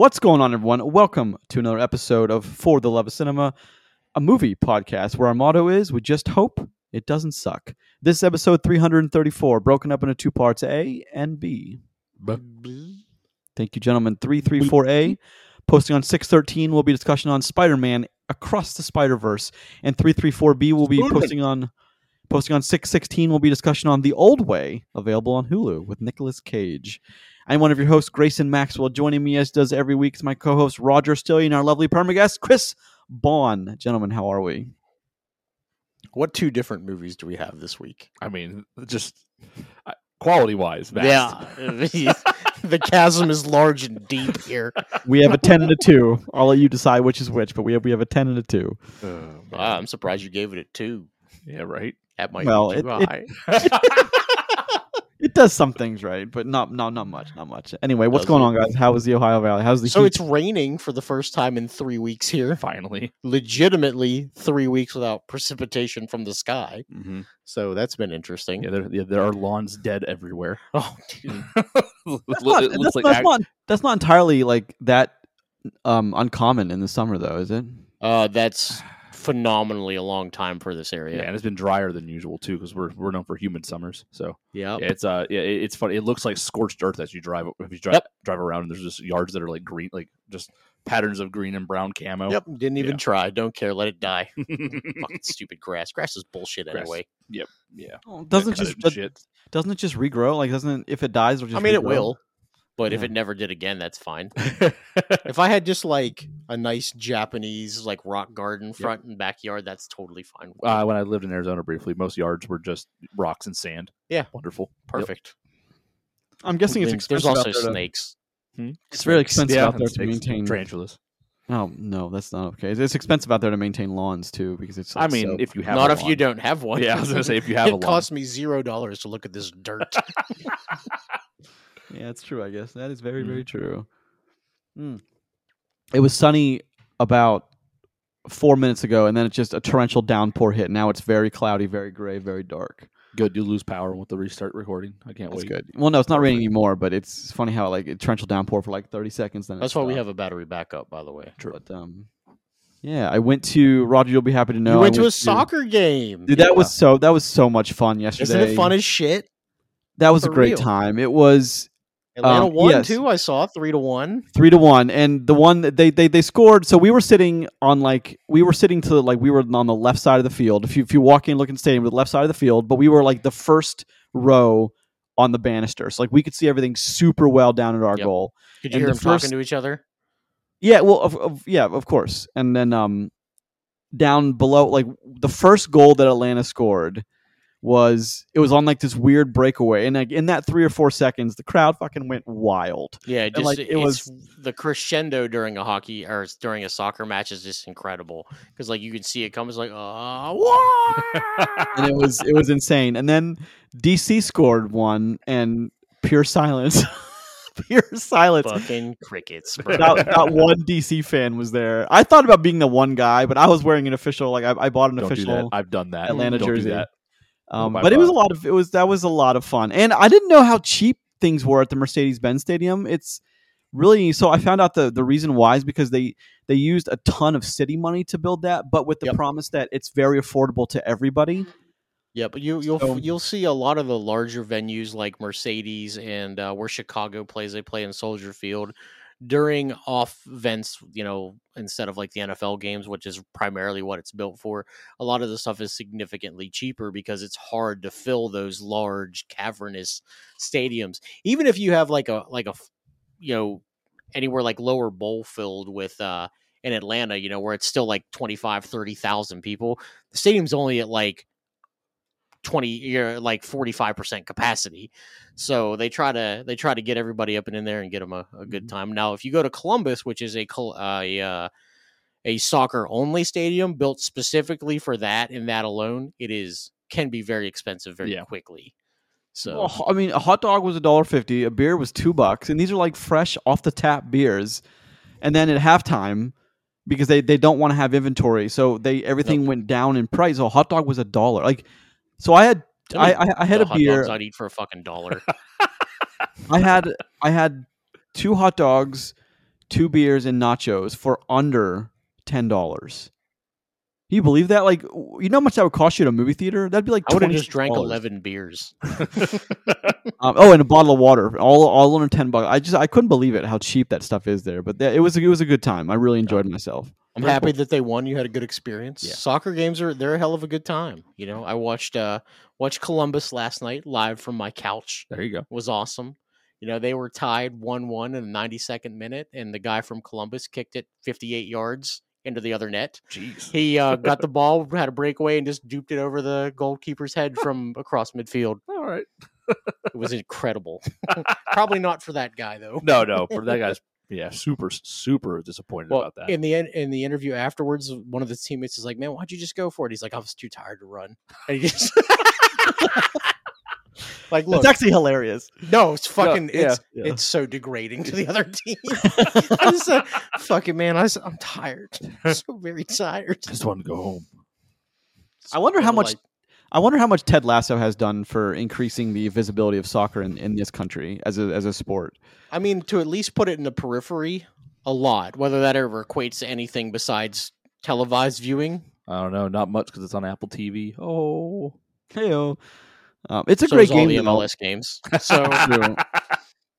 What's going on, everyone? Welcome to another episode of For the Love of Cinema, a movie podcast where our motto is we just hope it doesn't suck. This is episode 334, broken up into two parts A and B. Thank you, gentlemen. 334A, posting on 613, will be discussion on Spider Man Across the Spider Verse, and 334B will be posting on. Posting on 616 will be discussion on The Old Way, available on Hulu with Nicolas Cage. I'm one of your hosts, Grayson Maxwell. Joining me, as does every week, is my co host, Roger Stillion, and our lovely perma guest, Chris Boughan. Gentlemen, how are we? What two different movies do we have this week? I mean, just uh, quality wise, vast. Yeah, the chasm is large and deep here. We have a 10 and a 2. I'll let you decide which is which, but we have, we have a 10 and a 2. Oh. Ah, wow, I'm surprised you gave it a two. yeah, right. That might Well, be too it- high. It does some things right, but not not not much, not much. Anyway, what's Does going on, guys? How was the Ohio Valley? How's the so heat? it's raining for the first time in three weeks here. Finally. Legitimately, three weeks without precipitation from the sky. Mm-hmm. So that's been interesting. Yeah, there, yeah, there are lawns dead everywhere. Oh, that's not, that's, like that's ac- not that's not entirely like that um uncommon in the summer though, is it? uh, that's phenomenally a long time for this area. yeah. and it's been drier than usual too because we're we're known for humid summers. So Yeah. yeah, it's uh yeah, it- it's funny. It looks like scorched earth as you drive if you drive Yep. drive around. And there's just yards that are like green, like just patterns of green and brown camo. Yep. Didn't even Yeah. try. Don't care. Let it die. Fucking stupid grass. Grass is bullshit Grass. anyway. Yep. Yeah. Oh, doesn't just it and shit. doesn't it just regrow? Like doesn't if it dies, it'll just I mean, it will, but if it never did again, that's fine. if I had just like a nice Japanese like rock garden front and backyard, that's totally fine. Uh, when I lived in Arizona briefly, most yards were just rocks and sand. Yeah. wonderful. Yep. Perfect. I'm guessing it's expensive. There's also out there to- snakes. It's very expensive Yeah, out there to maintain. tarantulas. Oh no, that's not okay. It's, it's expensive out there to maintain lawns too because it's. I mean, so- if you have Not a if you don't have one. Yeah, I was gonna say if you have it a lawn. costs me zero dollars to look at this dirt. Yeah, it's true. I guess that is very, Mm. very true. Mm. It was sunny about four minutes ago, and then it's just a torrential downpour hit. Now it's very cloudy, very gray, very dark. Good, you lose power with the restart recording. I can't That's wait. good. Well, no, it's not raining anymore, but it's funny how like a torrential downpour for like thirty seconds. Then that's why we have a battery backup, by the way. True. But um, yeah, I went to Roger. You'll be happy to know. you I went to a soccer game. Dude, that was so that was so much fun yesterday. Isn't it fun as shit? That was a great real. time. It was Atlanta Um, won yes. too. I saw three to one. three to one and the one that they, they they scored so we were sitting on like we were sitting to like we were on the left side of the field if you if you walk in look in the stadium with the left side of the field but we were like the first row on the banisters like we could see everything super well down at our Yep. goal Could you And hear the them first- talking to each other? yeah well of, of yeah of course and then um down below like the first goal that atlanta scored was it was on like this weird breakaway and like in that three or four seconds the crowd fucking went wild Yeah, just like, it it was the crescendo during a hockey or during a soccer match is just incredible because like you can see it comes like, uh, what? and it was it was insane. And then DC scored one, and pure silence, pure silence. fucking crickets. bro. Not, not one DC fan was there. I thought about being the one guy, but I was wearing an official. Like I, I bought an Don't do that. official. I've done that. Atlanta Don't jersey. Do that. Um, Hope I but it was a lot of it was that was a lot of fun, and I didn't know how cheap things were at the Mercedes Benz Stadium. It's really so. I found out the the reason why is because they they used a ton of city money to build that, but with the Yep. promise that it's very affordable to everybody. Yeah, but you you'll So- you'll see a lot of the larger venues like Mercedes and uh, where Chicago plays. They play in Soldier Field during off events. You know, instead of like the NFL games, which is primarily what it's built for. A lot of the stuff is significantly cheaper because it's hard to fill those large cavernous stadiums. Even if you have like a like a you know anywhere like lower bowl filled with uh in Atlanta, you know, where it's still like 25, 30,000 people, the stadium's only at like 20 you're like 45% capacity so they try to they try to get everybody up and in there and get them a, a good time now if you go to columbus which is a uh, a, uh, a soccer only stadium built specifically for that and that alone it is can be very expensive very Yeah. quickly so Well, I mean, a hot dog was a dollar fifty, a beer was two bucks, and these are like fresh off the tap beers. And then at halftime, because they, they don't want to have inventory, so they everything went down in price. So a hot dog was a dollar. Like, so I had Tell me I, I, I had the a hot beer. dogs I'd eat for a fucking dollar. I had I had two hot dogs, two beers and nachos for under ten dollars. Can you believe that? Like, you know how much that would cost you at a movie theater? That'd be like I would have just drank eleven beers. Um, oh, and a bottle of water, all all under ten bucks. I just I couldn't believe it how cheap that stuff is there. But that, it was it was a good time. I really enjoyed myself. I'm happy that they won. You had a good experience. Yeah. Soccer games are they're a hell of a good time. You know, I watched uh watched Columbus last night live from my couch. There you go. It was awesome. You know, they were tied one one in the 92nd minute, and the guy from Columbus kicked it 58 yards into the other net. Jeez. He uh, got the ball, had a breakaway, and just duped it over the goalkeeper's head from across midfield. All right. It was incredible. Probably not for that guy though. No, no. For that guy's yeah, super super disappointed Well, about that. in the en- in the interview afterwards, one of the teammates is like, "Man, why'd you just go for it?" He's like, "I was too tired to run." And he just like, look, It's actually hilarious. no, it's fucking, yeah, it's yeah. it's so degrading to the other team. I just said, "Fucking man, I, am tired, I'm so very tired." just want to go home. I wonder how much like- I wonder how much Ted Lasso has done for increasing the visibility of soccer in, in this country as a as a sport. I mean, to at least put it in the periphery, a lot. Whether that ever equates to anything besides televised viewing, I don't know, not much because it's on Apple TV. Oh, Heyo. Um, it's a so great is all game. the though. MLS games. So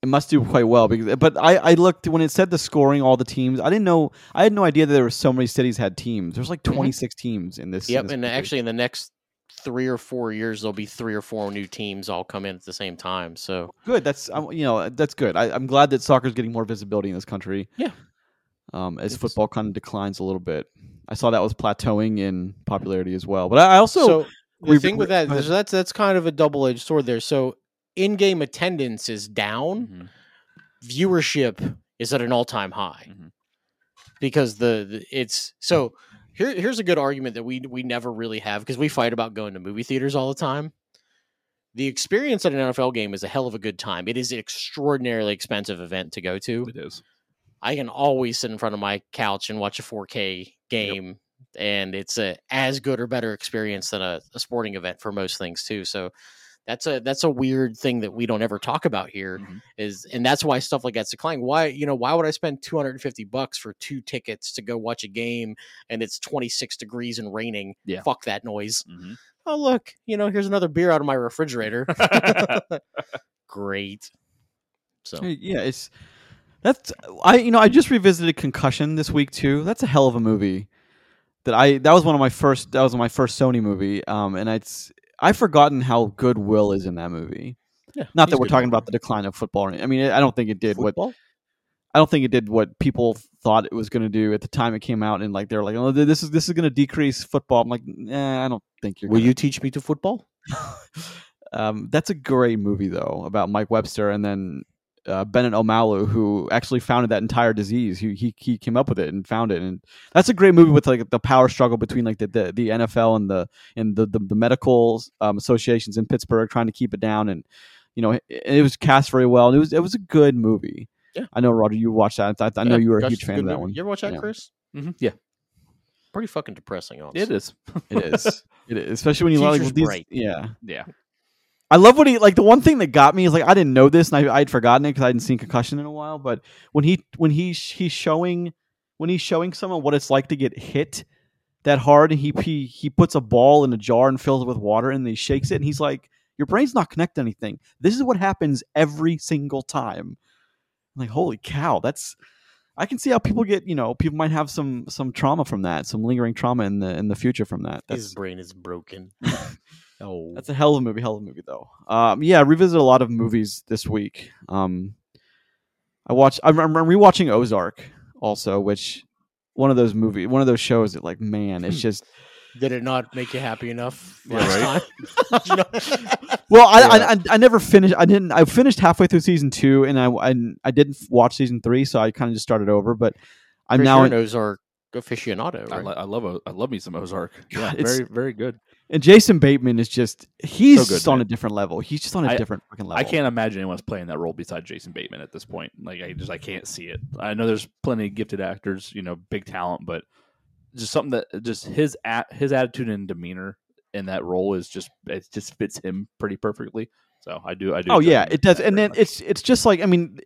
it must do quite well because but I, I looked when it said the scoring all the teams i didn't know i had no idea that there were so many cities had teams there's like Mhm. 26 teams in this in Yep, this and country. actually in the next three or four years, there'll be three or four new teams all come in at the same time. So good that's um, you know that's good I, i'm glad that soccer's getting more visibility in this country Yeah. um, as It's- football kind of declines a little bit i saw that was plateauing in popularity as well but i I also so the we- thing with we- that go is ahead. that's that's kind of a double edged sword there. So in-game attendance is down, Mhm. viewership is at an all-time high Mhm. because the, the it's so here here's a good argument that we we never really have because we fight about going to movie theaters all the time. The experience at an NFL game is a hell of a good time. It is an extraordinarily expensive event to go to. it is. I can always sit in front of my couch and watch a 4K game, and it's a as good or better experience than a, a sporting event for most things too. So that's a that's a weird thing that we don't ever talk about here. Mhm. Is and that's why stuff like that's declining. Why you know why would I spend 250 bucks for two tickets to go watch a game and it's 26 degrees and raining? Yeah. fuck that noise. Mhm. Oh look, you know here's another beer out of my refrigerator. Great. So Yeah, it's that's I you know I just revisited Concussion this week too. That's a hell of a movie. That I that was one of my first that was my first Sony movie. Um, and it's I've forgotten how good Will is in that movie. yeah, Not that we're talking about the decline of football. I mean, I don't think it did what. I don't think it did what people thought it was going to do at the time it came out. And like they're like, oh, this is this is going to decrease football. I'm like, nah, I don't think you're. Will gonna. you teach me to football? Um, that's a great movie though about Mike Webster and then uh, Bennett Omalu, who actually founded that entire disease. He, he he came up with it and found it, and that's a great movie with like the power struggle between like the the, the NFL and the and the the, the medical um, associations in Pittsburgh trying to keep it down, and you know it, it was cast very well, and it was it was a good movie. Yeah. I know Roger, you watched that. I, I know you were a huge fan good of that movie. one. You ever watch that, Yeah. Chris? Mhm. Yeah, Pretty fucking depressing. Honestly. it is. It is. It is, especially when you like Teacher's these. bright. Yeah, Yeah. I love what he like. The one thing that got me is like I didn't know this, and I I'd forgotten it because I hadn't seen concussion in a while. But when he when he he's showing when he's showing someone what it's like to get hit that hard, and he he he puts a ball in a jar and fills it with water, and he shakes it, and he's like, "Your brain's not connected to anything. This is what happens every single time." I'm like, holy cow, that's. I can see how people get, you know, people might have some some trauma from that, some lingering trauma in the in the future from that. That's His brain is broken. oh, that's a hell of a movie, hell of a movie though. Um, yeah, I revisited a lot of movies this week. Um, I watched. I'm, I'm rewatching Ozark also, which one of those movie, one of those shows that like, man, it's just. did it not make you happy enough Yeah, right? time? Well, I, Yeah. I, I I never finished. I didn't. I finished halfway through season two, and I I, I didn't watch season three, so I kind of just started over. But I'm Chris, now you're in, an Ozark aficionado, I, right? lo- I love O- I love me some Ozark. God, yeah, very very good. And Jason Bateman is just he's So good, just on man. a different level. He's just on a I- different fucking level. I can't imagine anyone's playing that role besides Jason Bateman at this point. Like I just I can't see it. I know there's plenty of gifted actors, you know, big talent, but just something that just his at his attitude and demeanor in that role is just it just fits him pretty perfectly. So I do. I do. Oh yeah, it does. And then much. it's it's just like I mean,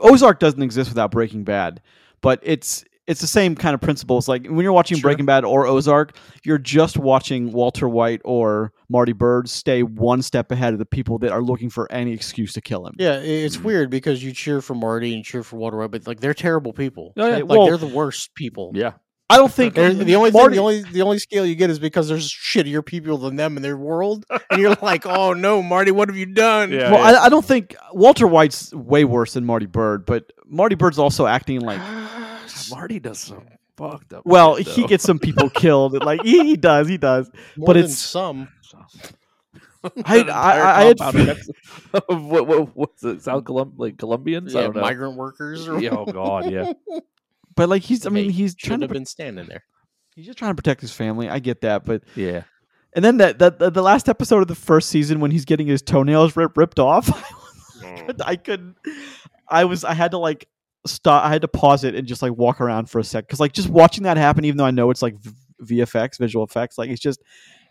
Ozark doesn't exist without Breaking Bad, but it's it's the same kind of principles. Like when you're watching Sure. Breaking Bad or Ozark, you're just watching Walter White or Marty Byrde stay one step ahead of the people that are looking for any excuse to kill him. Yeah, i- it's Mhm. weird because you cheer for Marty and cheer for Walter White, but like they're terrible people. Oh, yeah. Like well, they're the worst people. yeah. I don't think They're- the only Marty, thing, the only the only scale you get is because there's shittier people than them in their world, and you're like, oh no, Marty, what have you done? Yeah. well, I, I don't think Walter White's way worse than Marty Byrde, but Marty Byrde's also acting like Marty does some fucked up. well, shit, he gets some people killed. Like he, he does, he does. More but than it's- some. I- I- I- I had compound of what, what, what's it? South Colum- like Colombians? I Yeah, don't know. migrant workers. Or Yeah, oh god, yeah. But like he's, I mean, he's trying to, have been standing there. he's just trying to protect his family. I get that, but Yeah. and then that, that the, the last episode of the first season when he's getting his toenails ripped ripped off, I couldn't. I was, I had to like stop. I had to pause it and just like walk around for a sec because like just watching that happen, even though I know it's like v- VFX, visual effects, like it's just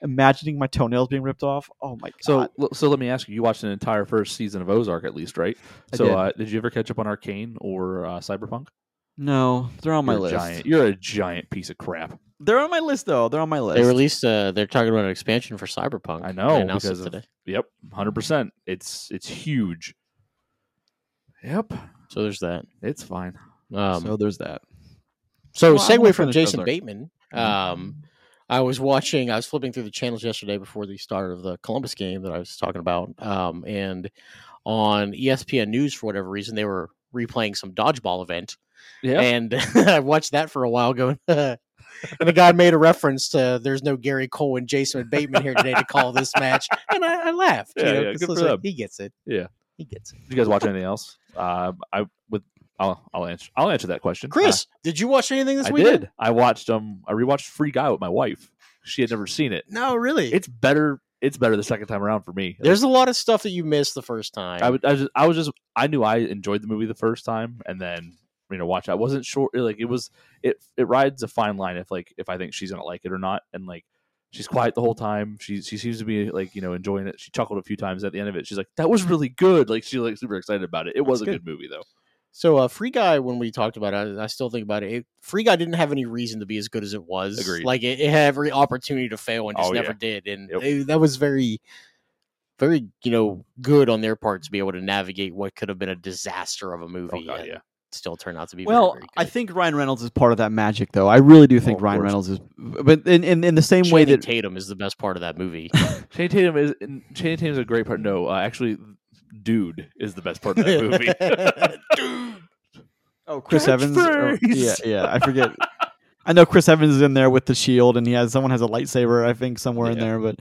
imagining my toenails being ripped off. Oh my god! So, so let me ask you: You watched an entire first season of Ozark, at least, right? I so, did. Uh, did you ever catch up on Arcane or uh, Cyberpunk? No, they're on my you're a list. Giant, you're a giant piece of crap. They're on my list though. They're on my list. They released. Uh, they're talking about an expansion for Cyberpunk. I They know announced it because of- today. Yep, hundred percent. It's it's huge. Yep, So there's that. it's fine. Um, so there's that. So Well, I wanna segue from finish Jason Ozark. Bateman. Mm-hmm. Um, I was watching. I was flipping through the channels yesterday before the start of the Columbus game that I was talking about. Um, and on ESPN News, for whatever reason, they were replaying some dodgeball event, Yeah, and I watched that for a while. Going, and the guy made a reference to "There's no Gary Cole and Jason Bateman here today to call this match," and I, I laughed. Yeah, you know, yeah, good for like. He gets it. Yeah. he gets it. Did you guys watch anything else? Uh, I with I'll I'll answer I'll answer that question. Chris, did you watch anything Uh, this I weekend? did. I watched um I rewatched Free Guy with my wife. She had never seen it. No, really. It's better. It's better the second time around for me. There's a lot of stuff that you missed the first time. I, would, I, just, I was just I knew I enjoyed the movie the first time, and then you know watch. I wasn't sure like it was it it rides a fine line if like if I think she's gonna like it or not, and like she's quiet the whole time. She she seems to be like you know enjoying it. She chuckled a few times at the end of it. She's like that was really good. Like she like super excited about it. It was a good. good movie though. So, uh, Free Guy, when we talked about it, I, I still think about it, it. Free Guy didn't have any reason to be as good as it was. Agreed. Like it, it had every opportunity to fail and just Oh, never yeah. did, and Yep. it- that was very, very you know good on their part to be able to navigate what could have been a disaster of a movie. Oh god, yeah. Still turn out to be Well, Very, very I think Ryan Reynolds is part of that magic, though. I really do think of Ryan. Reynolds is, but in, in in the same way that Tatum is the best part of that movie. Channing Tatum is Channing Tatum's a great part. No, uh, actually, dude is the best part of that movie. dude. oh Chris Evans, oh, yeah, yeah, I forget. I know Chris Evans is in there with the shield, and he has someone has a lightsaber, I think, somewhere in there. But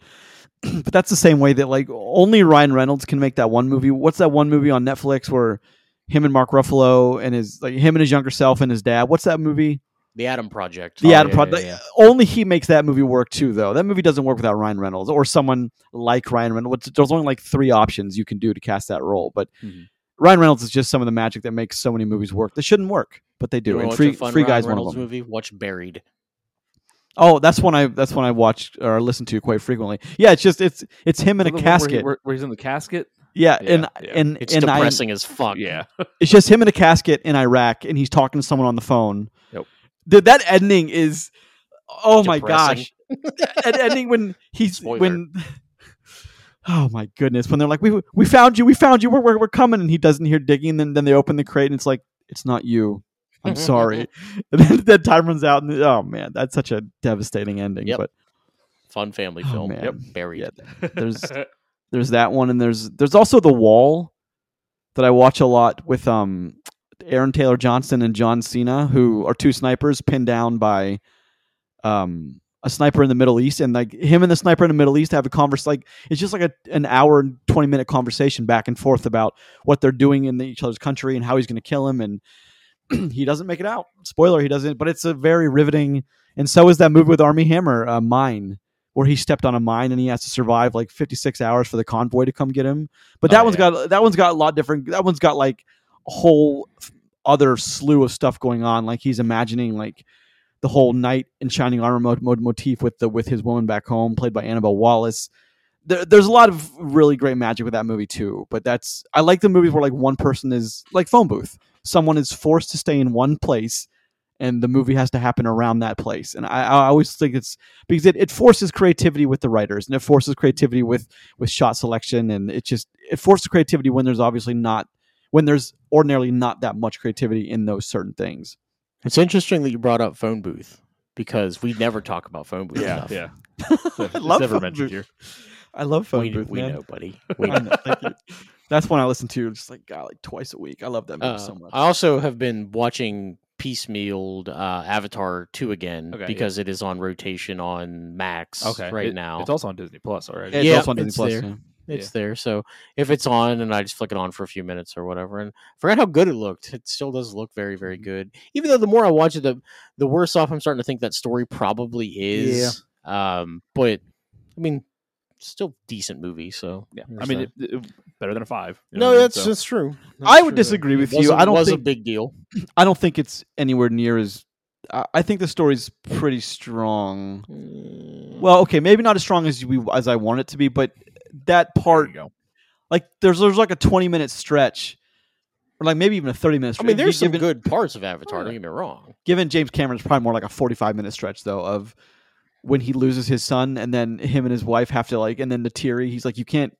but that's the same way that like only Ryan Reynolds can make that one movie. What's that one movie on Netflix where him and Mark Ruffalo and his like him and his younger self and his dad? What's that movie? the Adam Project. The Oh, Adam yeah, Project. yeah, yeah. Only he makes that movie work too, though. That movie doesn't work without Ryan Reynolds or someone like Ryan Reynolds. There's only like three options you can do to cast that role, but Mhm. Ryan Reynolds is just some of the magic that makes so many movies work. They shouldn't work, but they do. wanna And watch Free, a fun Free Ryan Guy's one of Reynolds them. movie. Watch Buried. Oh, that's one I that's one I watch or listen to quite frequently. Yeah, it's just it's it's him in a one where he- casket. where, where he's in the casket. Yeah, Yeah, and yeah. and It's and I, depressing as fuck. Yeah, it's just him in a casket in Iraq, and he's talking to someone on the phone. Yep. Dude, that ending is oh my gosh. that ending when he's Spoiler. when oh my goodness when they're like we we found you we found you we're, we're, we're coming and he doesn't hear digging and then, then they open the crate and it's like it's not you i'm sorry and then, then time runs out and oh man that's such a devastating ending Yep. but Fun family Oh, film. man. Yep. Buried. Yeah. there's there's that one and there's there's also the wall that i watch a lot with um aaron taylor johnson and john cena who are two snipers pinned down by um a sniper in the middle east and like him and the sniper in the middle east have a converse like it's just like a, an hour and 20 minute conversation back and forth about what they're doing in the, each other's country and how he's going to kill him and he doesn't make it out. Spoiler he doesn't but it's a very riveting and so is that movie with Armie Hammer uh, mine where he stepped on a mine and he has to survive like 56 hours for the convoy to come get him. But that Oh, one's yeah. got that one's got a lot different. That one's got like a whole other slew of stuff going on. Like he's imagining like the whole knight in shining armor mo- mo- motif with the with his woman back home, played by Annabelle Wallis. there, there's a lot of really great magic with that movie too. But that's I like the movies where like one person is like phone booth. Someone is forced to stay in one place, and the movie has to happen around that place. And I, I always think it's because it, it forces creativity with the writers, and it forces creativity with with shot selection, and it just it forces creativity when there's obviously not when there's ordinarily not that much creativity in those certain things. It's interesting that you brought up phone booth because we never talk about phone booth enough. yeah. I love never phone mentioned booth. here. I love phone we, booth. we man. know, buddy. We know. know. That's one I listen to just like God, like twice a week. I love that movie Uh, so much. I also have been watching piecemealed uh, Avatar 2 again Okay, yeah. because it is on rotation on Max Okay. right It- now. It's also on Disney Plus already. it's yeah, also on Disney it's Plus. there. yeah. it's there. So if it's on and I just flick it on for a few minutes or whatever, and I forgot how good it looked. It still does look very, very Mm-hmm. good. Even though the more I watch it, the the worse off I'm starting to think that story probably is. Um, but I mean, still decent movie. So Yeah. I mean, it, it- better than a five. you know no, what I mean? that's So- that's true. I would true. disagree It with you. I don't was a big deal. I don't think it's anywhere near as. I I think the story's pretty strong. Mm. Well, okay, maybe not as strong as we as I want it to be, but that part, you go. like there's there's like a 20 minute stretch, or like maybe even a 30 minute stretch. I mean, there's some good parts of Avatar. Don't get me wrong. given James Cameron's probably more like a 45 minute stretch though of when he loses his son and then him and his wife have to like and then the teary he's like you can't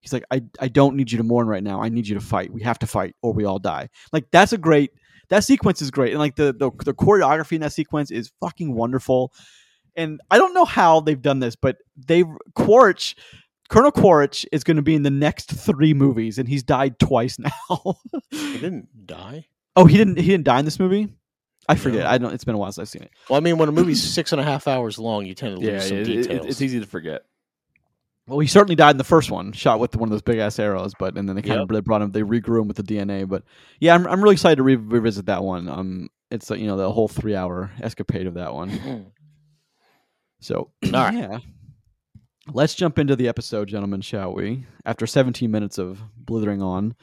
he's like I I don't need you to mourn right now. I need you to fight. We have to fight or we all die. Like that's a great that sequence is great and like the the, the choreography in that sequence is fucking wonderful. And I don't know how they've done this but they Quaritch Colonel Quaritch is going to be in the next three movies and he's died twice now. He didn't die. oh he didn't he didn't die in this movie I forget. I don't it's been a while since I've seen it Well, I mean, when a movie's six and a half hours long, you tend to lose Yeah, some it- it- details. it's easy to forget. Well, he certainly died in the first one, shot with one of those big ass arrows. But and then they kind Yep. of they brought him, they regrew him with the DNA. But yeah, I'm I'm really excited to re- revisit that one. Um, it's you know the whole three hour escapade of that one. Mm. So All right. yeah, let's jump into the episode, gentlemen, shall we? After 17 minutes of blithering on.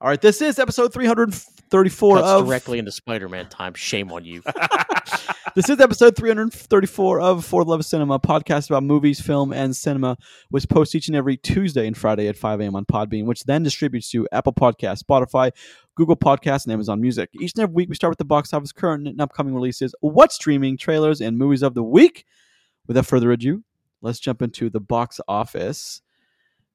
All right, this is episode 334 Cuts of directly into Spider-Man time. Shame on you. This is episode 334 of For the Love of Cinema, a podcast about movies, film, and cinema, which posts each and every Tuesday and Friday at 5 a.m. on Podbean, which then distributes to Apple Podcasts, Spotify, Google Podcasts, and Amazon Music. Each and every week, we start with the box office, current and upcoming releases, what's streaming, trailers, and movies of the week. Without further ado, let's jump into the box office.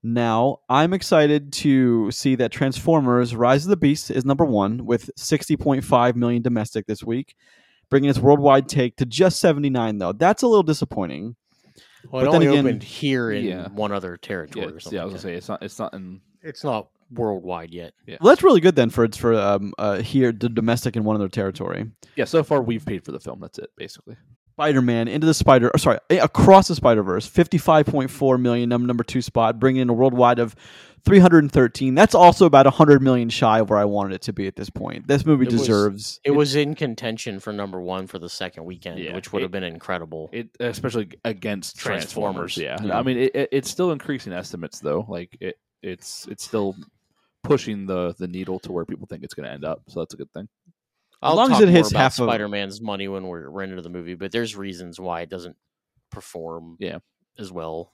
Now, I'm excited to see that Transformers Rise of the Beast is number one with 60.5 million domestic this week bringing its worldwide take to just 79 though that's a little disappointing Well, it But then only again- opened here in Yeah. one other Yeah, territory or it's- something. yeah, I was like gonna say it's not. It's not in. It's not worldwide yet. Yeah. well that's really good then for it's for um uh here the domestic in one other territory Yeah. So far, we've paid for the film. That's it, basically. Spider-man into the spider or sorry across the spider-verse 55.4 million number number two spot bringing in a worldwide of 313 that's also about 100 million shy of where i wanted it to be at this point this movie It was- deserves It was in contention for number one for the second weekend, Yeah, which would have been incredible. It especially against Transformers. Transformers. yeah. Yeah. I mean, it, it, it's still increasing estimates though. Like it, it's it's still pushing the the needle to where people think it's going to end up. So that's a good thing. I'll long as it more hits half of- Spider-Man's money when we're, we're into the movie, but there's reasons why it doesn't perform Yeah. as well.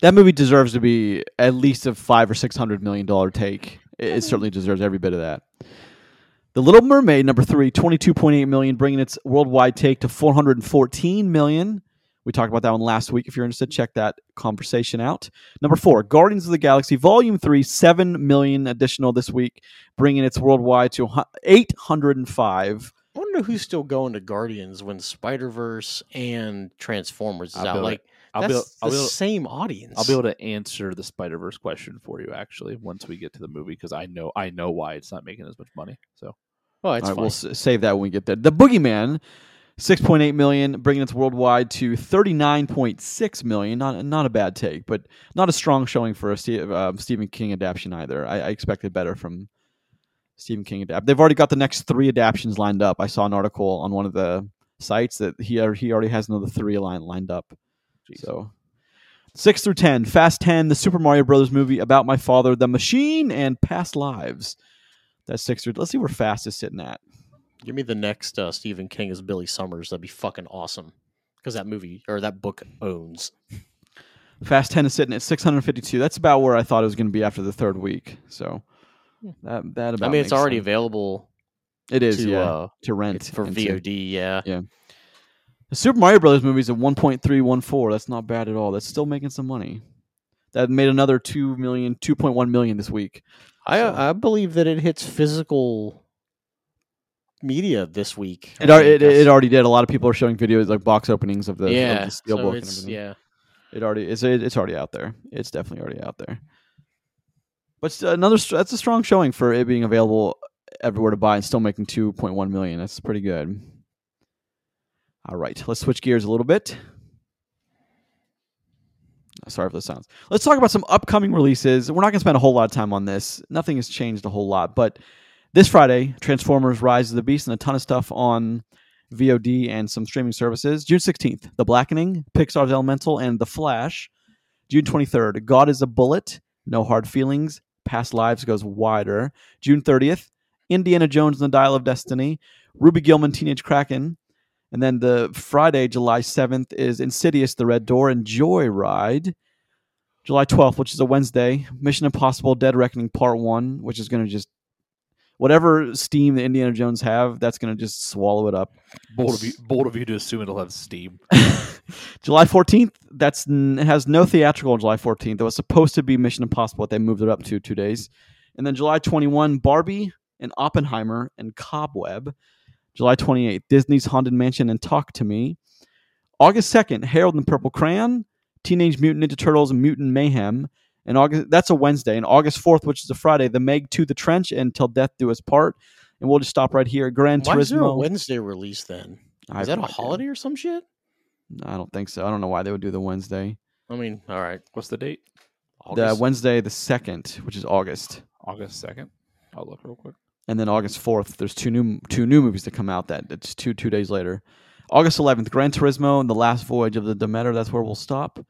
that movie deserves to be at least a five or six hundred million dollar take. It, it mm-hmm. certainly deserves every bit of that. The Little Mermaid, number three, 22.8 million, bringing its worldwide take to 414 million. We talked about that one last week. If you're interested, check that conversation out. Number four, Guardians of the Galaxy Volume 3, 7 million additional this week, bringing its worldwide to 805. I wonder who's still going to Guardians when Spider Verse and Transformers is I'll out. Like I'll that's be able, I'll the be able, same audience. I'll be able to answer the Spider Verse question for you actually once we get to the movie because I know I know why it's not making as much money. So Oh, it's All right, fine. we'll save that when we get there. The Boogeyman, 6.8 million, bringing its worldwide to 39.6 million. Not not a bad take, but not a strong showing for a Ste- uh, Stephen King adaptation either. I, I expected better from Stephen King adapt. They've already got the next three adaptations lined up. I saw an article on one of the sites that he he already has another three line, lined up. Jeez. So. Six through ten, Fast Ten, the Super Mario Brothers movie about my father, The Machine, and Past Lives. That's six through. Let's see where Fast is sitting at. Give me the next uh, Stephen King as Billy Summers. That'd be fucking awesome. Because that movie or that book owns. Fast Ten is sitting at 652. That's about where I thought it was going to be after the third week. So that that about. I mean, it's already sense. available It is to yeah uh, to rent for and to- VOD. Yeah. Yeah. The Super Mario Brothers movie is at 1.314. That's not bad at all. That's still making some money. That made another 2 million, 2.1 million this week. I So- I believe that it hits physical media this week. It, I it, it already did. A lot of people are showing videos like box openings of the, of yeah. the so it's yeah. It already it's it, it's already out there. It's definitely already out there. But another that's a strong showing for it being available everywhere to buy and still making 2.1 million. That's pretty good. All right, let's switch gears a little bit. Sorry for the sounds. Let's talk about some upcoming releases. We're not going to spend a whole lot of time on this. Nothing has changed a whole lot, but this Friday, Transformers: Rise of the Beast, and a ton of stuff on VOD and some streaming services. June 16th, The Blackening, Pixar's Elemental, and The Flash. June 23rd, God is a Bullet, No Hard Feelings, Past Lives Goes Wider. June 30th, Indiana Jones and the Dial of Destiny, Ruby Gillman, Teenage Kraken. And then the Friday, July 7th, is Insidious, The Red Door, and Joyride. July 12th, which is a Wednesday, Mission Impossible Dead Reckoning Part 1, which is going to just whatever steam the Indiana Jones have, that's going to just swallow it up. Bold of you, bold of you to assume it'll have Steam. July 14th, that's it has no theatrical on July 14th. It was supposed to be Mission Impossible, but they moved it up to two days. And then July 21, Barbie and Oppenheimer and Cobweb. July 28th, Disney's Haunted Mansion and Talk to Me. August 2nd, Harold and the Purple Crayon, Teenage Mutant Ninja Turtles Mutant Mayhem. And August that's a Wednesday. And August 4th, which is a Friday, The Meg to the Trench and Till Death Do Us Part. And we'll just stop right here. Gran Why is there a Wednesday release then? Is that a holiday or some shit? I don't think so. I don't know why they would do the Wednesday. I mean, all right. What's the date? The Wednesday, the second, which is August, August second. I'll look real quick. and then August fourth. There's two new two new movies that come out. That it's two two days later. August 11th, Gran Turismo and the Last Voyage of the Demeter. That's where we'll stop.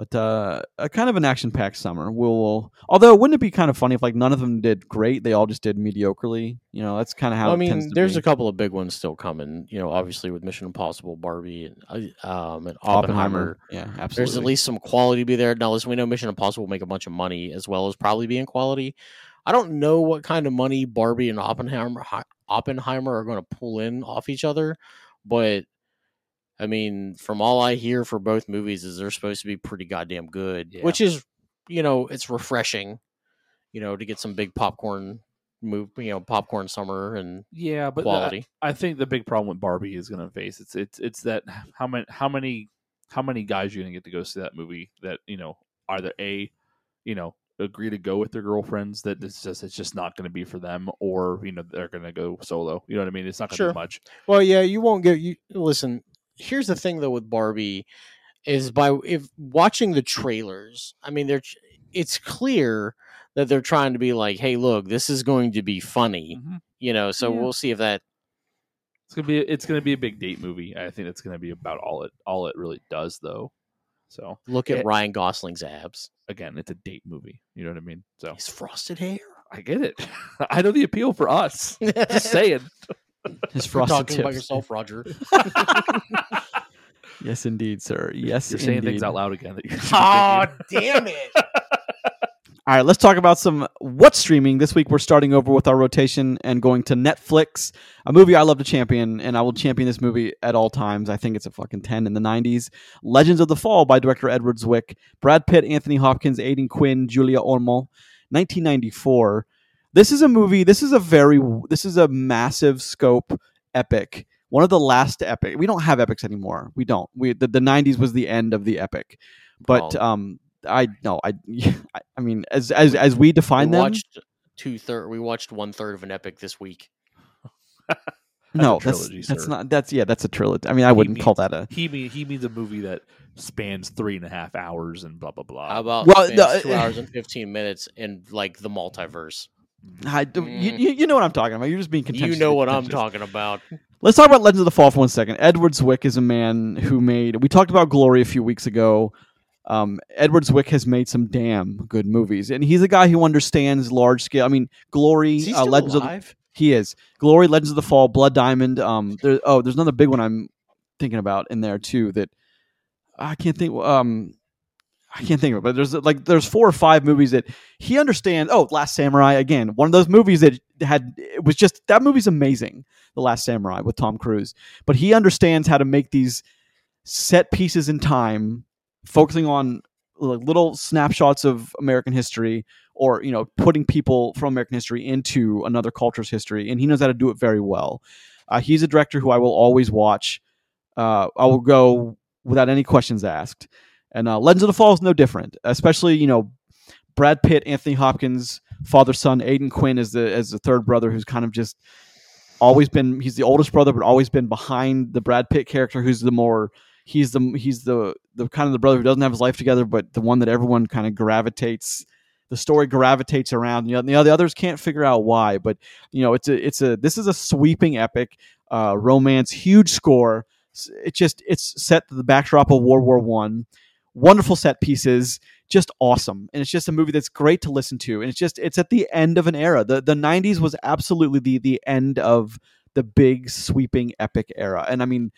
But uh, a kind of an action-packed summer. We'll, although wouldn't it be kind of funny if like none of them did great? They all just did mediocrely. You know, that's kind of how Well, I mean, there's be. a couple of big ones still coming. You know, obviously with Mission Impossible, Barbie, and uh, um, and Oppenheimer. Oppenheimer. Yeah, absolutely. There's at least some quality to be there. Now, listen, we know Mission Impossible will make a bunch of money as well as probably being quality. I don't know what kind of money Barbie and Oppenheimer Oppenheimer are going to pull in off each other, but I mean, from all I hear for both movies, is they're supposed to be pretty goddamn good, Yeah. which is, you know, it's refreshing, you know, to get some big popcorn move, you know, popcorn summer and Yeah, but the- quality. I think the big problem with Barbie is going to face it's it's it's that how many how many how many guys you're going to get to go see that movie that you know either a you know agree to go with their girlfriends that it's just it's just not going to be for them or you know they're going to go solo. You know what I mean? It's not going to Sure. be much. Well, yeah, you won't get you listen. Here's the thing though with Barbie is by if watching the trailers, I mean they're it's clear that they're trying to be like, "Hey, look, this is going to be funny." Mhm. You know, so Yeah. we'll see if that It's gonna be it's gonna be a big date movie. I think it's gonna be about all it all it really does though. So look at Eh. Ryan Gosling's abs. again, it's a date movie. You know what I mean? So His frosted hair. I get it. I know the appeal for us. Just saying. His frosted talking about yourself, Roger. Yes, indeed, sir. Yes, You're saying indeed. things out loud again. That oh, damn it! All right, let's talk about some what's streaming. This week we're starting over with our rotation and going to Netflix, a movie I love to champion, and I will champion this movie at all times. I think it's a fucking 10 in the 90s. Legends of the Fall by director Edward Zwick. Brad Pitt, Anthony Hopkins, Aiden Quinn, Julia Ormond. 1994. This is a movie, this is a very this is a massive scope epic. One of the last epic. We don't have epics anymore. We don't. We the, the 90s was the end of the epic. But Oh. um I no, I I- I mean as as as we define we them, two third. We watched one third of an epic this week. no, a that's that's not that's yeah, that's a trilogy. I mean, I He wouldn't call that a He mean he means a movie that spans three and a half hours and blah blah blah. How about Well, spans the- two hours and fifteen minutes in like the multiverse? I, you, Mm. you, you know what I'm talking about. You're just being You know what I'm talking about. Let's talk about Legends of the Fall for one second. Edward Zwick is a man who made. We talked about Glory a few weeks ago. Um, Edward Zwick has made some damn good movies, and he's a guy who understands large scale. I mean, Glory, uh, Legends of the, he is Glory, Legends of the Fall, Blood Diamond. Um, there, oh, there's another big one I'm thinking about in there too that I can't think. Um, I can't think of it, but there's like there's four or five movies that he understands. Oh, Last Samurai again, one of those movies that had it was just that movie's amazing. The Last Samurai with Tom Cruise, but he understands how to make these set pieces in time, focusing on like little snapshots of American history, or you know, putting people from American history into another culture's history, and he knows how to do it very well. Uh, he's a director who I will always watch. Uh, I will go without any questions asked. And uh, Legends of the Fall is no different, especially you know Brad Pitt, Anthony Hopkins, father son. Aidan Quinn is the as the third brother who's kind of just always been. He's the oldest brother, but always been behind the Brad Pitt character, who's the more he's the he's the the kind of the brother who doesn't have his life together, but the one that everyone kind of gravitates. The story gravitates around. You know, the, the others can't figure out why, but you know, it's a it's a this is a sweeping epic uh, romance, huge score. It just it's set to the backdrop of World War One wonderful set pieces just awesome. And it's just a movie that's great to listen to. And it's just it's at the end of an era. The the 90s was absolutely the the end of the big sweeping epic era. And i mean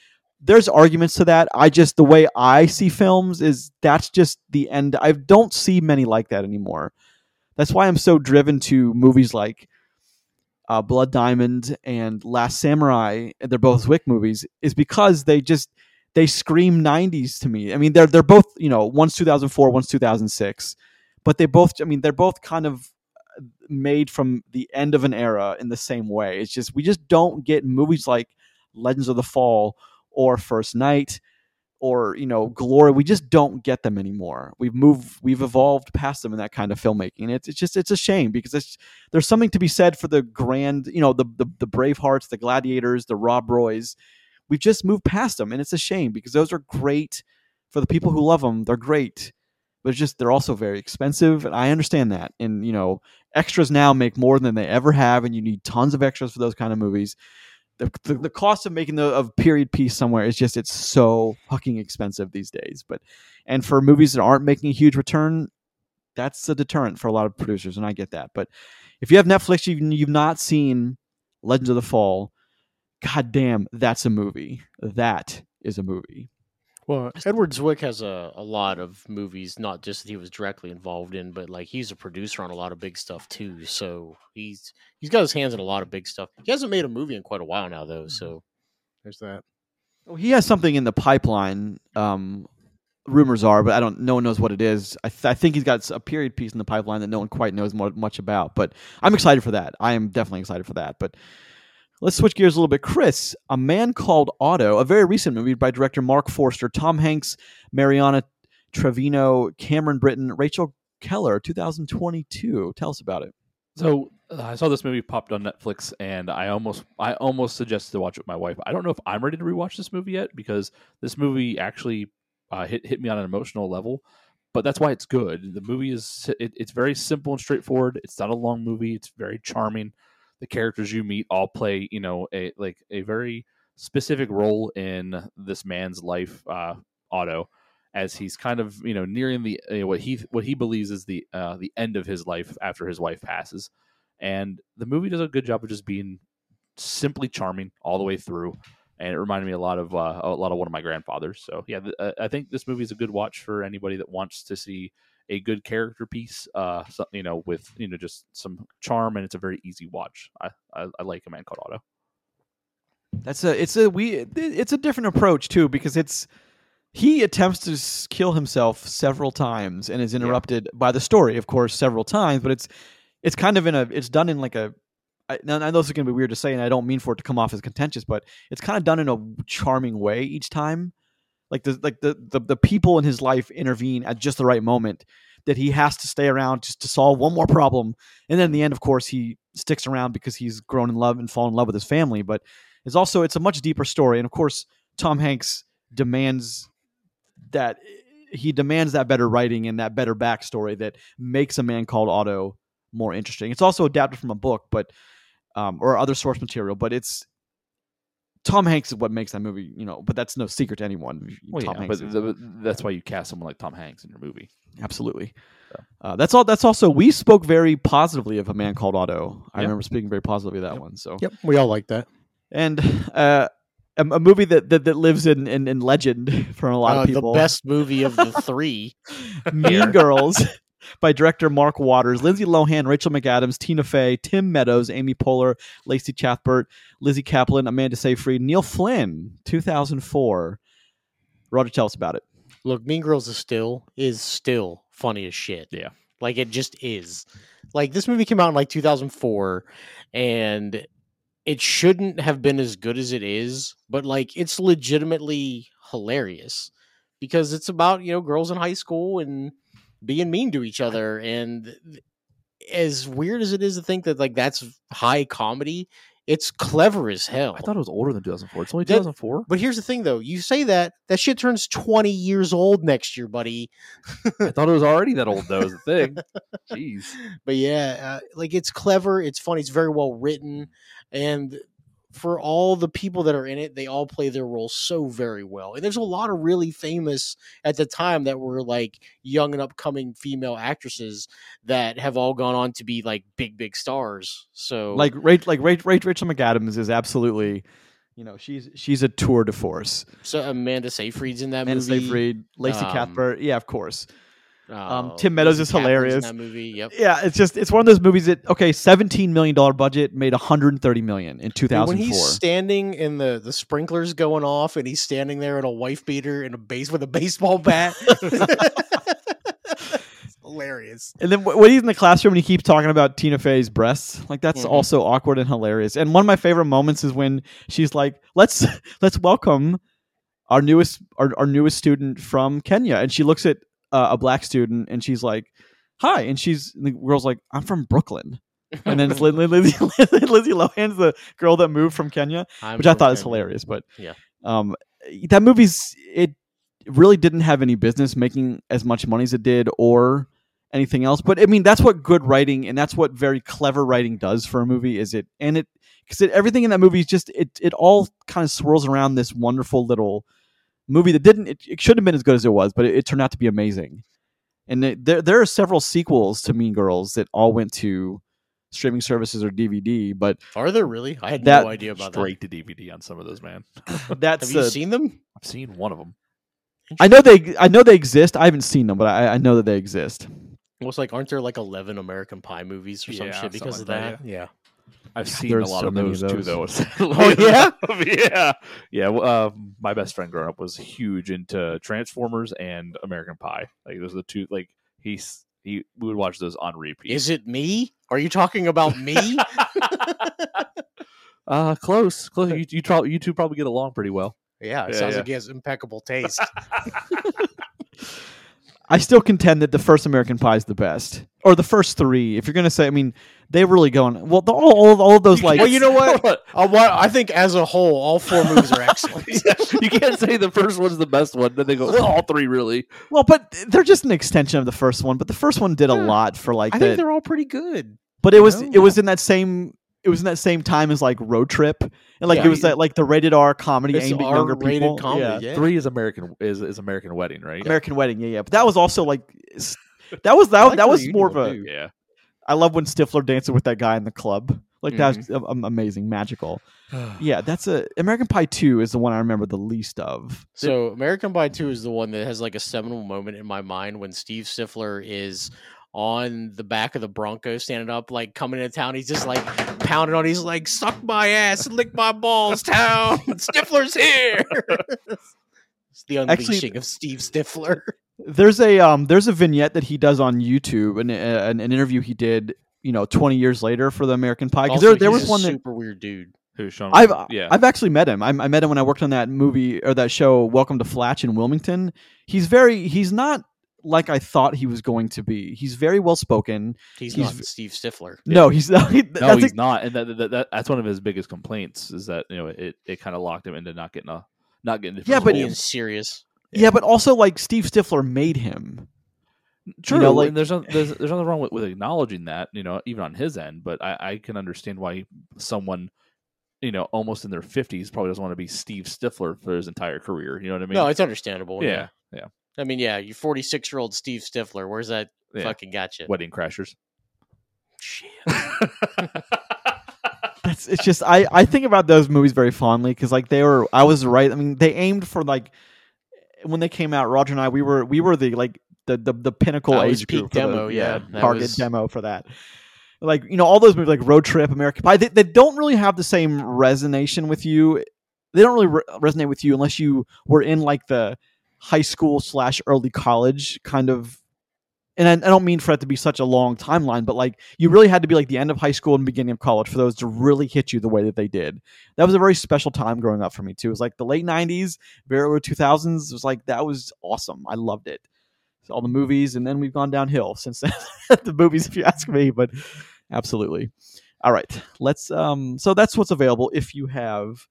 there's arguments to that. I just the way i see films is that's just the end. I don't see many like that anymore. That's why i'm so driven to movies like uh, blood diamond and last samurai. They're both Zwick movies is because they just they scream 90s to me. I mean, they're they're both, you know, one's 2004, one's 2006, but they both I mean, they're both kind of uh, made from the end of an era in the same way. It's just we just don't get movies like Legends of the Fall or First Knight or, you know, Glory. We just don't get them anymore. We've moved we've evolved past them in that kind of filmmaking. It's, it's just it's a shame because there's something to be said for the grand, you know, the the, the Bravehearts, the Gladiators, the Rob Roys we've just moved past them, and it's a shame because those are great for the people who love them. They're great, but it's just they're also very expensive, and I understand that. And you know, extras now make more than they ever have, and you need tons of extras for those kind of movies. The, the, the cost of making the of period piece somewhere is just it's so fucking expensive these days. But and for movies that aren't making a huge return, that's a deterrent for a lot of producers, and I get that. But if you have Netflix, you've, you've not seen Legends of the Fall, god damn, that's a movie. That is a movie. Well, Edward Zwick has a, a lot of movies, not just that he was directly involved in, but like he's a producer on a lot of big stuff too. So he's he's got his hands in a lot of big stuff. He hasn't made a movie in quite a while now, though. So there's that. Well, he has something in the pipeline. Um, rumors are, but I don't. No one knows what it is. I, th- I think he's got a period piece in the pipeline that no one quite knows more, much about. But I'm excited for that. I am definitely excited for that. But Let's switch gears a little bit. Chris, A Man Called Otto, a very recent movie by director Marc Forster, Tom Hanks, Mariana Trevino, Cameron Britton, Rachel Keller, 2022. Tell us about it. So uh, I saw this movie popped on Netflix, and I almost I almost suggested to watch it with my wife. I don't know if I'm ready to rewatch this movie yet because this movie actually uh, hit hit me on an emotional level. But that's why it's good. The movie is it, it's very simple and straightforward. It's not a long movie. It's very charming the characters you meet all play you know a like a very specific role in this man's life uh otto as he's kind of you know nearing the you know, what he what he believes is the uh the end of his life after his wife passes. And the movie does a good job of just being simply charming all the way through. And it reminded me a lot of uh, a lot of one of my grandfathers. So yeah th- uh, i think this movie is a good watch for anybody that wants to see a good character piece, uh, so, you know, with you know just some charm, and it's a very easy watch. I I, I like a man called Otto. That's a it's a we it's a different approach too because it's he attempts to kill himself several times and is interrupted yeah. by the story, of course, several times. But it's it's kind of in a it's done in like a I, now I know this is going to be weird to say, and I don't mean for it to come off as contentious, but it's kind of done in a charming way each time like the like the, the the people in his life intervene at just the right moment that he has to stay around just to solve one more problem. And then in the end of course he sticks around because he's grown in love and fallen in love with his family. But it's also it's a much deeper story. And of course tom hanks demands that he demands that better writing and that better backstory that makes a man called otto more interesting. It's also adapted from a book but um, or other source material but it's Tom Hanks is what makes that movie, you know, but that's no secret to anyone. Well, Tom yeah, Hanks but the, that's why you cast someone like Tom Hanks in your movie. Absolutely. So. Uh, that's all. That's also we spoke very positively of a man called Otto. I yep. remember speaking very positively of that yep. one. So yep, we all like that. And uh, a, a movie that, that that lives in, in in legend for a lot Uh, of people. The best movie of the three. Mean Girls by director Mark Waters, Lindsay Lohan, Rachel McAdams, Tina Fey, Tim Meadows, Amy Poehler, Lacey Chabert, Lizzy Caplan, Amanda Seyfried, Neil Flynn, 2004. Roger, tell us about it. Look, Mean Girls is still is still funny as shit. Yeah. Like it just is. Like this movie came out in like 2004 and it shouldn't have been as good as it is, but like it's legitimately hilarious because it's about, you know, girls in high school and being mean to each other and as weird as it is to think that like that's high comedy, it's clever as hell. I thought it was older than 2004. It's only That- 2004. But here's the thing, though. You say that that shit turns 20 years old next year, buddy. I thought it was already that old. Though is the thing. Jeez. But yeah, uh, like it's clever, it's funny, it's very well written, and for all the people that are in it, they all play their role so very well. And there's a lot of really famous at the time that were like young and upcoming female actresses that have all gone on to be like big, big stars. So Like Rach, like Rach, Rach, Rachel McAdams is absolutely, you know, she's she's a tour de force. so Amanda Seyfried's in that Amanda movie. Seyfried, Lacey um, Cuthbert, yeah, of course. Uh, Tim Meadows is hilarious. that movie. Yep. Yeah, it's just it's one of those movies that okay, seventeen million dollar budget made one hundred and thirty million in two Dude, thousand when he's standing and the the sprinklers going off and he's standing there in a wife beater and a base with a baseball bat. Hilarious. And then when he's in the classroom and he keeps talking about Tina Fey's breasts, like that's Mhm. also awkward and hilarious. And one of my favorite moments is when she's like, "Let's let's welcome our newest our, our newest student from Kenya," and she looks at uh, a black student and she's like, "Hi," and she's and the girl's like, "I'm from Brooklyn," and then it's Lin- Lin- Lizzie Lizzie Lohan's the girl that moved from Kenya, I'm which I thought was Kenya. hilarious. But Yeah. um, that movie's it really didn't have any business making as much money as it did, or anything else. But I mean, that's what good writing and that's what very clever writing does for a movie. Is it and it because everything in that movie is just it it all kind of swirls around this wonderful little movie that didn't it, it shouldn't have been as good as it was, but it, it turned out to be amazing. And it, there there are several sequels to Mean Girls that all went to streaming services or DVD, but Are there really? I had That- no idea about Straight to DVD on some of those, man. that. that's Have you uh, seen them? I've seen one of them. I know they I know they exist. I haven't seen them, but I, I know that they exist. Well, it's like, aren't there like eleven American Pie movies or some Yeah, shit because of like that? that, Yeah. I've God, seen a lot so of those, of too, though. Oh, yeah? yeah, yeah. Uh, my best friend growing up was huge into Transformers and American Pie. Like those are the two. Like he's he we would watch those on repeat. Is it me? Are you talking about me? uh close, close. You you, tro- you two probably get along pretty well. yeah, it Yeah, sounds yeah. like he has impeccable taste. I still contend that the first American Pie is the best, or the first three. If you're gonna say, I mean, they really going well. The, all, all all of those like well, you know what? Uh, what? I think as a whole, all four movies are excellent. you can't say the first one's the best one. Then they go "Well, all three really. Well, but they're just an extension of the first one. But the first one did a lot for like I the. think they're all pretty good. But it was know? it was in that same it was in that same time as like Road Trip, and like Yeah. it was that like the rated R comedy It's aimed at younger people. comedy. Yeah. Yeah. Three is American is is American Wedding, right? American Wedding, yeah, yeah. But that was also like that was that, like that was more of reunion a. too. Yeah. I love when Stifler dances with that guy in the club. Like that's Mm-hmm. um, amazing, magical. Yeah, that's a American Pie Two is the one I remember the least of. So American Pie 2 is the one that has like a seminal moment in my mind when Steve Stifler is on the back of the Bronco standing up, like coming into town. He's just like pounding on. He's like, suck my ass, lick my balls, town. Stifler's here. it's the Actually- unleashing of Steve Stifler. There's a um there's a vignette that he does on YouTube and uh, an, an interview he did you know 20 years later for the American Pie because there there was a one that super weird dude. Who's Sean? I've yeah. I've actually met him. I, I met him when I worked on that movie or that show, Welcome to Flatch in Wilmington. He's very he's not like I thought he was going to be. He's very well spoken. He's, He's not v- Steve Stifler. No, he's not. he- no, that's he's a- not, and that, that, that that's one of his biggest complaints is that you know it, it kind of locked him into not getting a not getting. Yeah, but- Being roles. serious. yeah, but also like Steve Stifler made him. True, know, like- and there's, no, there's there's nothing wrong with, with acknowledging that, you know, even on his end. But I, I can understand why someone, you know, almost in their fifties probably doesn't want to be Steve Stifler for his entire career. You know what I mean? no, it's understandable. yeah, yeah. I mean, yeah, you're 46 year old Steve Stifler. Where's that Yeah. fucking got you? Wedding Crashers. Shit. that's it's just I I think about those movies very fondly because like they were I was right. I mean, they aimed for like when they came out. Roger and I we were we were the like the the, the pinnacle That age peak group for the- demo, yeah. Target was- demo for that. Like you know all those movies like Road Trip, American Pie, they, they don't really have the same resonation with you. They don't really re- resonate with you unless you were in like the high school slash early college kind of and I, I don't mean for it to be such a long timeline, but like you really had to be like the end of high school and beginning of college for those to really hit you the way that they did. That was a very special time growing up for me too. It was like the late '90s, very early 2000s. It was like that was awesome. I loved it. All the movies, and then we've gone downhill since the movies, if you ask me, but absolutely. All right, let's. Um, so that's what's available if you have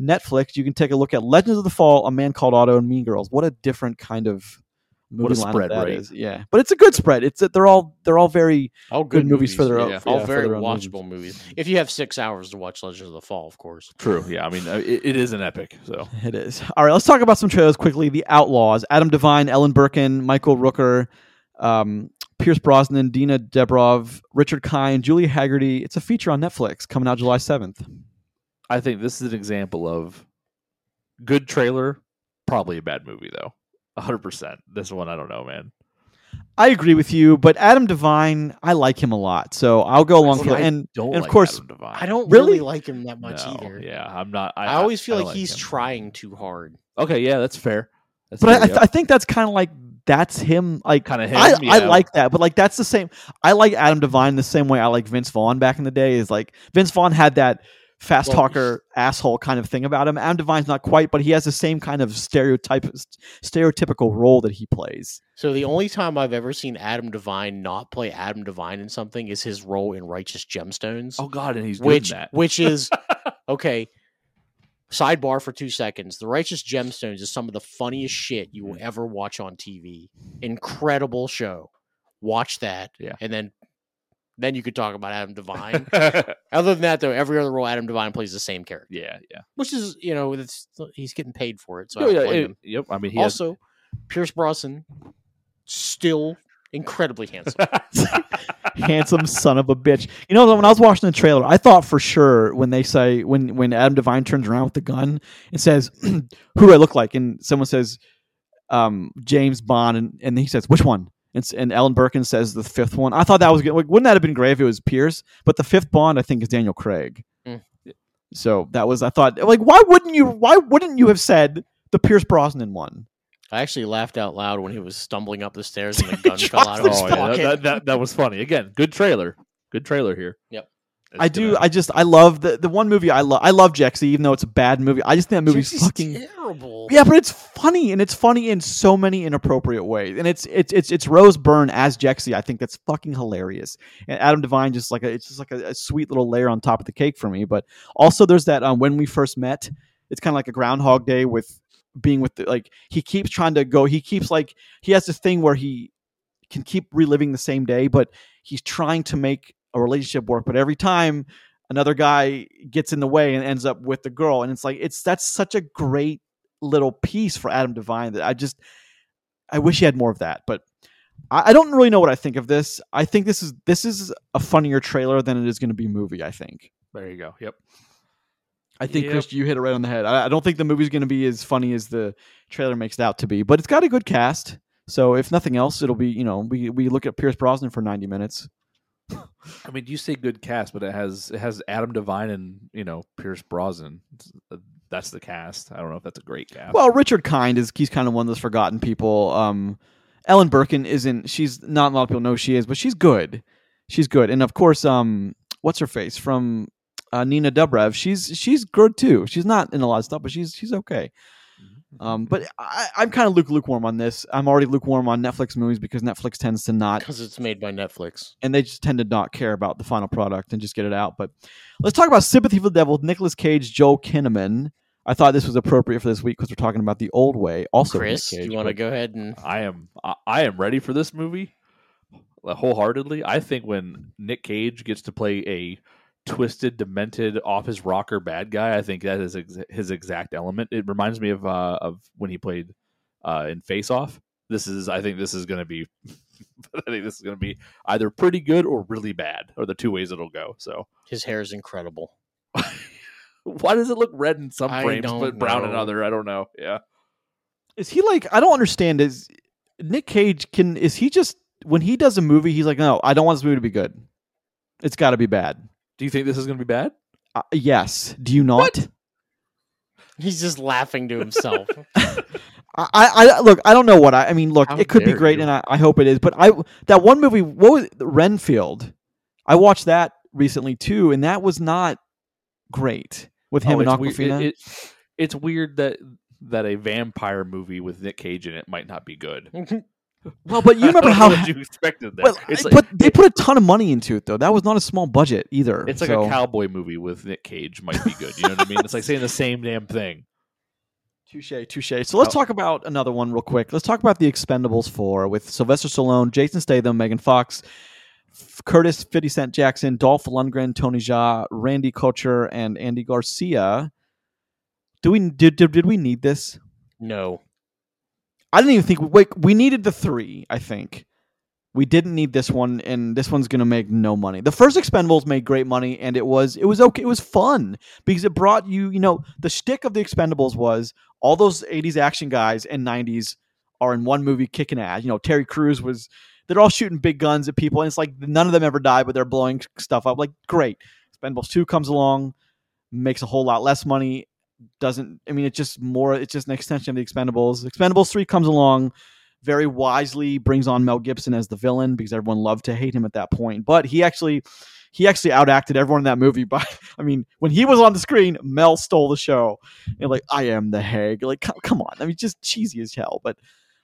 Netflix. You can take a look at Legends of the Fall, A Man Called Otto, and Mean Girls. What a different kind of What a movie lineup spread, that right? is. Yeah, but it's a good spread. It's they're all they're all very All good, good, movies, for their own. yeah. for- all yeah, very own watchable movies. If you have six hours to watch Legends of the Fall, of course. True. Yeah. I mean, uh, it, it is an epic. So It is. All right, let's talk about some trailers quickly. The Outlaws: Adam Devine, Ellen Birkin, Michael Rooker, um, Pierce Brosnan, Nina Dobrev, Richard Kind, Julia Hagerty. It's a feature on Netflix coming out July seventh. I think this is an example of good trailer, probably a bad movie though. hundred percent. This one, I don't know, man. I agree with you, but Adam Devine, I like him a lot, so I'll go along See, for it. And don't. and of course, Adam Devine. I don't Really? really, like him that much No, either. Yeah, I'm not. I, I, always feel I like don't he's him. trying too hard. Okay, yeah, that's fair. That's but I, I, fair, th- I think that's kind of like that's him. Like kind of him. I, I like that, but like that's the same. I like Adam Devine the same way I like Vince Vaughn back in the day. Is like Vince Vaughn had that fast Well, talker asshole kind of thing about him. Adam Devine's not quite, but he has the same kind of stereotype stereotypical role that he plays. So the only time I've ever seen Adam Devine not play Adam Devine in something is his role in Righteous Gemstones, Oh God, and he's which in that. which is okay. Sidebar for two seconds. The Righteous Gemstones is some of the funniest shit you Mm. will ever watch on TV. Incredible show. Watch that, Yeah. and then then you could talk about Adam Devine. Other than that, though, every other role Adam Devine plays the same character, yeah, yeah. which is you know it's he's getting paid for it. So Oh, don't yeah, it- him. yep. I mean, he has, Also, Pierce Brosnan still incredibly handsome. Handsome son of a bitch. You know, when I was watching the trailer, I thought for sure when they say when when Adam Devine turns around with the gun and says, "Who do I look like?" and someone says, um, "James Bond," and, and he says, "Which one?" And, and Ellen Birkin says the fifth one. I thought that was good. Like, wouldn't that have been great if it was Pierce? But the fifth Bond, I think, is Daniel Craig. Mm. So that was I thought like why wouldn't you why wouldn't you have said the Pierce Brosnan one? I actually laughed out loud when he was stumbling up the stairs and the gun fell out of his oh, yeah, that, that, that, that was funny. Again, good trailer. Good trailer here. Yep. I do. I just I love the the one movie I love. I love Jexi, even though it's a bad movie. I just think that movie's Jesse's fucking terrible. yeah, but it's funny and it's funny in so many inappropriate ways. And it's it's it's it's Rose Byrne as Jexi. I think that's fucking hilarious. And Adam Devine just like a, it's just like a, a sweet little layer on top of the cake for me. But also there's that um, when we first met. It's kind of like a Groundhog Day with being with the, like he keeps trying to go. He keeps like he has this thing where he can keep reliving the same day, but he's trying to make a relationship work. But every time another guy gets in the way and ends up with the girl, and it's like it's that's such a great little piece for Adam Devine that I just I wish he had more of that. But I, I don't really know what I think of this. I think this is this is a funnier trailer than it is going to be movie. I think. There you go. Yep. I think Yep. Chris, you hit it right on the head. I, I don't think the movie's going to be as funny as the trailer makes it out to be, but it's got a good cast. So if nothing else, it'll be you know we we look at Pierce Brosnan for ninety minutes. I mean, you say good cast, but it has it has Adam Devine and you know Pierce Brosnan. Uh, That's the cast. I don't know if that's a great cast. Well, Richard Kind is he's kind of one of those forgotten people. Um, Ellen Birkin isn't. She's not a lot of people know she is, but she's good. She's good, and of course, um, what's her face from uh, Nina Dobrev? She's she's good too. She's not in a lot of stuff, but she's she's okay. Um, but I, I'm kind of luke lukewarm on this. I'm already lukewarm on Netflix movies because Netflix tends to not because it's made by Netflix. and they just tend to not care about the final product and just get it out. But let's talk about Sympathy for the Devil, Nicolas Cage, Joel Kinnaman. I thought this was appropriate for this week because we're talking about the old way. Also, Chris, do Cage, you want to go ahead and I am I, I am ready for this movie wholeheartedly. I think when Nick Cage gets to play a twisted, demented, off his rocker bad guy, I think that is ex- his exact element. It reminds me of uh, of when he played uh, in Face Off. This is I think this is going to be I think this is going to be either pretty good or really bad, or the two ways it'll go. So his hair is incredible. Why does it look red in some I frames but brown in other? I don't know. Yeah. Is he like? I don't understand. Is Nick Cage can? Is he just when he does a movie? He's like, no, I don't want this movie to be good. It's got to be bad. Do you think this is going to be bad? Uh, yes. Do you not? He's just laughing to himself. I, I look. I don't know what I. I mean, look. How it could be great, you. and I, I hope it is. But I that one movie, what was Renfield? I watched that recently too, and that was not great with him Oh, and Awkwafina. it- it- it's weird that that a vampire movie with Nick Cage in it might not be good. well, but you remember how? you expected there. Well, it's like, but they put a ton of money into it, though. That was not a small budget either. it's like so- a cowboy movie with Nick Cage might be good. You know what I mean? It's like saying the same damn thing. Touche, touche. So let's Oh. talk about another one real quick. Let's talk about the Expendables 4 with Sylvester Stallone, Jason Statham, Megan Fox, F- Curtis 50 Cent Jackson, Dolph Lundgren, Tony Jaa, Randy Kocher, and Andy Garcia. Do we did, did, did we need this? no. I didn't even think wait, we needed the 3, I think. We didn't need this one and this one's to make no money. The first Expendables made great money and it was it was okay, it was fun because it brought you, you know, the shtick of the Expendables was all those 80s action guys and 90s are in one movie kicking ass. You know, Terry Crews was they're all shooting big guns at people and it's like none of them ever die but they're blowing stuff up. Like great. Expendables 2 comes along, makes a whole lot less money, doesn't I mean it's just more it's just an extension of the Expendables. Expendables 3 comes along very wisely brings on Mel Gibson as the villain because everyone loved to hate him at that point. But he actually he actually outacted everyone in that movie by I mean, when he was on the screen, Mel stole the show. And like, I am the hag. Like, come, come on. I mean, just cheesy as hell, but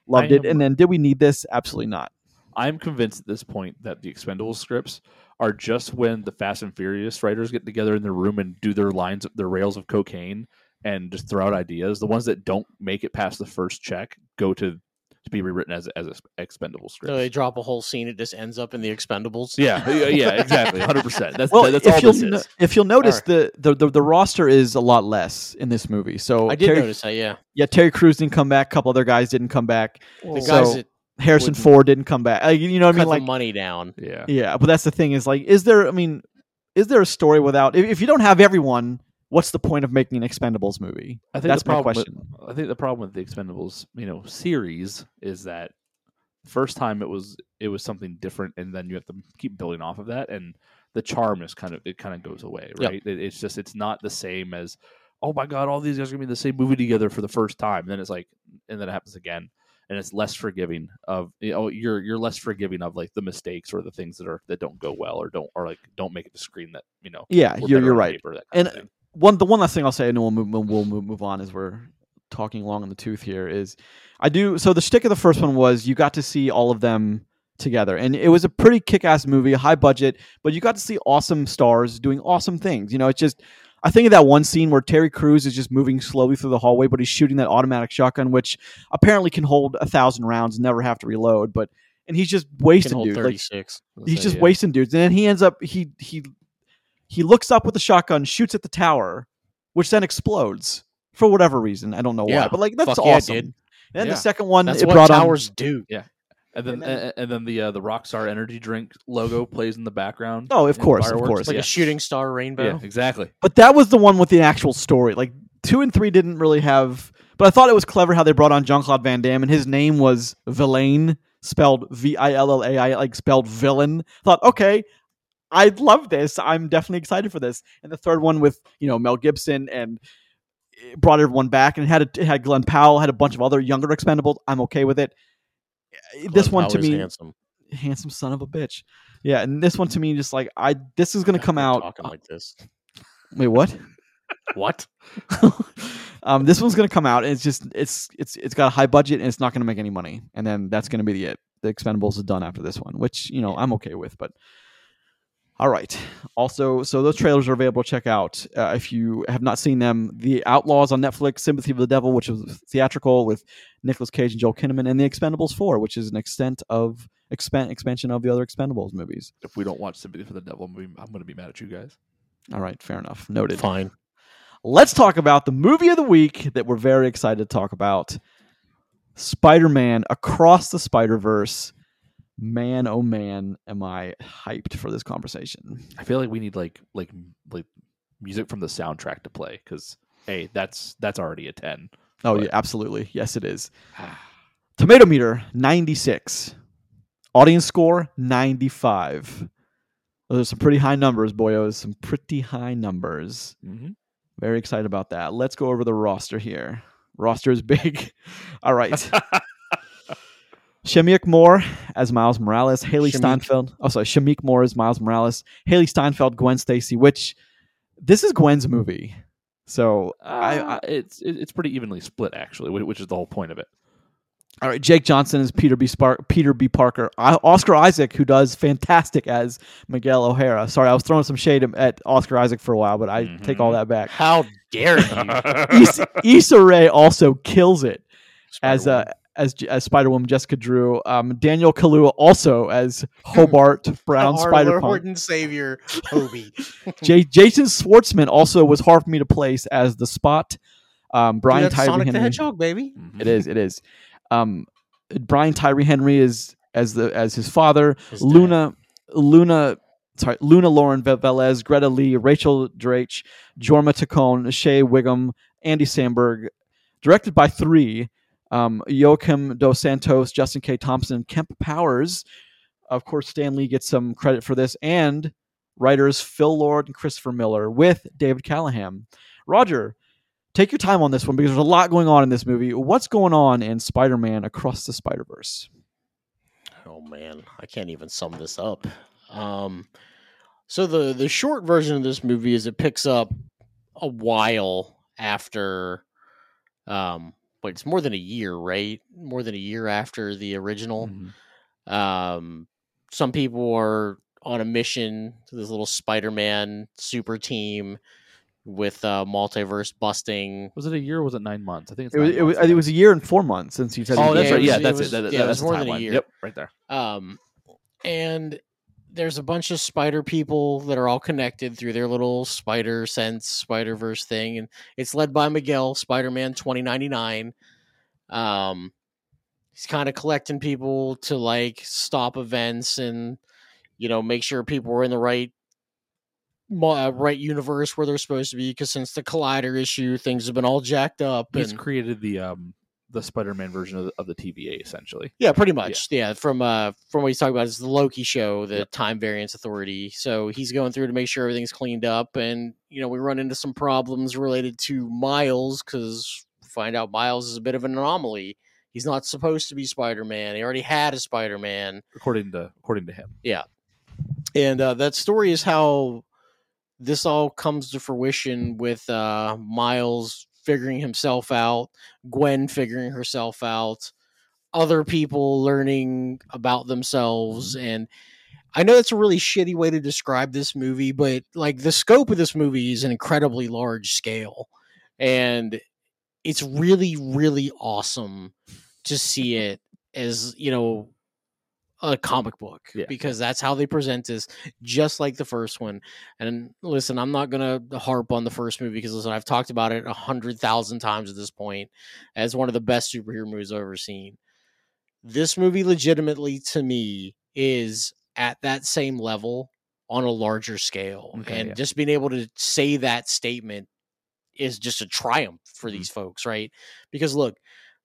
loved I it. am- And then did we need this? Absolutely not. I'm convinced at this point that the Expendables scripts are just when the Fast and Furious writers get together in their room and do their lines, their rails of cocaine, and just throw out ideas. The ones that don't make it past the first check go to to be rewritten as as expendable script. So they drop a whole scene. It just ends up in the Expendables. Yeah, yeah, yeah, exactly, hundred percent. That's Well, that's if all you'll this no- is. if you'll notice, Alright. the, the, the the roster is a lot less in this movie. So I did Terry, notice that. Yeah, Yeah, Terry Crews didn't come back. A couple other guys didn't come back. the So- guys that Harrison Ford didn't come back. Like, you know what I cut mean? Like, the money down. Yeah, Yeah, but that's the thing is like, is there? I mean, is there a story without? If, if you don't have everyone, what's the point of making an Expendables movie? I think that's the my problem question. With, I think the problem with the Expendables, you know, series is that first time it was it was something different, and then you have to keep building off of that, and the charm is kind of it kind of goes away, Yep. right? It, it's just it's not the same as oh my god, all these guys are gonna be in the same movie together for the first time, and then it's like, and then it happens again. And it's less forgiving of you know you're you're less forgiving of like the mistakes or the things that are that don't go well or don't or like don't make it to screen that you know Yeah, you're you're right. paper, And. One the one last thing I'll say, and then we'll move we'll move, on as we're talking long in the tooth here is I do so the shtick of the first one was you got to see all of them together. And it was a pretty kick-ass movie high budget but you got to see awesome stars doing awesome things. You know it's just i think of that one scene where terry Crews is just moving slowly through the hallway but he's shooting that automatic shotgun which apparently can hold a thousand rounds and never have to reload but and he's just wasting dudes like he's just yeah. wasting dudes. And then he ends up he he he looks up with the shotgun shoots at the tower which then explodes for whatever reason i don't know why Yeah, but like that's fuck awesome did. and then Yeah. the second one That's it what brought towers on do. And then And and then- then, and then the uh, the Rockstar Energy drink logo plays in the background. Oh, of and course, of course. Like yeah. a shooting star rainbow. Yeah, exactly. but that was the one with the actual story like two and three didn't really have but i thought it was clever how they brought on jean-claude van damme and his name was villain spelled v-i-l-l-a-i like spelled villain thought okay i love this i'm definitely excited for this and the third one with you know mel gibson and it brought everyone back and it had a, it had glenn powell had a bunch of other younger expendables i'm okay with it eh, this Glenn one to me handsome. handsome son of a bitch yeah and this one to me just like i this is gonna come out talking uh, like this. wait what What? um, this one's gonna come out, and it's just it's it's it's got a high budget, and it's not gonna make any money, and then that's gonna be the it. The Expendables is done after this one, which you know I'm okay with, but all right. Also, so those trailers are available to check out uh, if you have not seen them. The Outlaws on Netflix, Sympathy for the Devil, which was theatrical with Nicolas Cage and Joel Kinnaman, and The Expendables Four, which is an extent of expan- expansion of the other Expendables movies. If we don't watch Sympathy for the Devil, I'm gonna be, I'm gonna be mad at you guys. All right, fair enough, noted. Fine. let's talk about the movie of the week that we're very excited to talk about Spider-Man Across the Spider-Verse. Man, oh man, am I hyped for this conversation. I feel like we need like like like music from the soundtrack to play because hey, that's that's already a ten. Oh But- yeah, absolutely. Yes, it is. Tomato meter 96. Audience score 95. Those are some pretty high numbers, boyos. Some pretty high numbers. Mm-hmm. Very excited about that. Let's go over the roster here. Roster is big. All right. Shameik Moore as Miles Morales, Hailee. Steinfeld. Oh, sorry, Shameik Moore as Miles Morales, Hailee Steinfeld, Gwen Stacy. Which this is Gwen's movie, so I, I Uh, it's it's pretty evenly split actually, which is the whole point of it. All right, Jake Johnson is Peter B. Spark, Peter B. Parker. I, Oscar Isaac, who does fantastic as Miguel O'Hara. Sorry, I was throwing some shade at Oscar Isaac for a while, but I take all that back. How dare you? Issa, Issa Rae also kills it as Spider-Woman. As as Spider Woman Jessica Drew. Um, Daniel Kaluuya also as Hobart Brown Spider Lord Punk. Savior Hobie. J- Jason Schwartzman also was hard for me to place as the Spot. Um, Brian Dude, that's Tyree Sonic the Henry. Hedgehog, baby. Mhm. It is. It is. Um, Brian Tyree Henry is as the as his father. His. Luna, Luna, sorry, Luna Lauren Velez, Greta Lee, Rachel Drake, Jorma Taccone, Shea Whigham, Andy Samberg. Directed by three: um, Joaquim Dos Santos, Justin K. Thompson, Kemp Powers. Of course, Stan Lee gets some credit for this, and writers Phil Lord and Christopher Miller with David Callaham. Roger, take your time on this one because there's a lot going on in this movie. What's going on in Spider-Man Across the Spider-Verse? Oh man, I can't even sum this up. Um, so the the short version of this movie is it picks up a while after, um, wait, it's more than a year, right? More than a year after the original. Mhm. Um, some people are on a mission to this little Spider-Man super team with uh, multiverse busting. Was it a year or was it nine months? I think it's It was, it was, it was a year and four months since you said. Oh, that's Yeah, right. it Yeah, that's it it. That- that- yeah, that's more than a timeline. year. Yep, right there. Um, and there's a bunch of spider people that are all connected through their little spider sense spider verse thing, and it's led by Miguel Spider Man 2099. Um, he's kind of collecting people to like stop events and you know make sure people are in the right uh, right universe where they're supposed to be because since the collider issue things have been all jacked up He's and created the um the Spider-Man version of the, of the TVA essentially. Yeah, pretty much. Yeah, from uh from what he's talking about is the Loki show, the Time Variance Authority. So he's going through to make sure everything's cleaned up, and you know we run into some problems related to Miles because find out Miles is a bit of an anomaly. He's not supposed to be Spider Man. He already had a Spider Man, According to according to him. Yeah, and uh, that story is how this all comes to fruition with uh, Miles figuring himself out, Gwen figuring herself out, other people learning about themselves, mm-hmm. and I know that's a really shitty way to describe this movie, but like the scope of this movie is an incredibly large scale, and it's really, really awesome to see it as you know a comic book Yeah. because that's how they present this just like the first one and listen i'm not gonna harp on the first movie because listen i've talked about it a hundred thousand times at this point as one of the best superhero movies i've ever seen this movie legitimately to me is at that same level on a larger scale Okay, and yeah. just being able to say that statement is just a triumph for Mhm. these folks right because look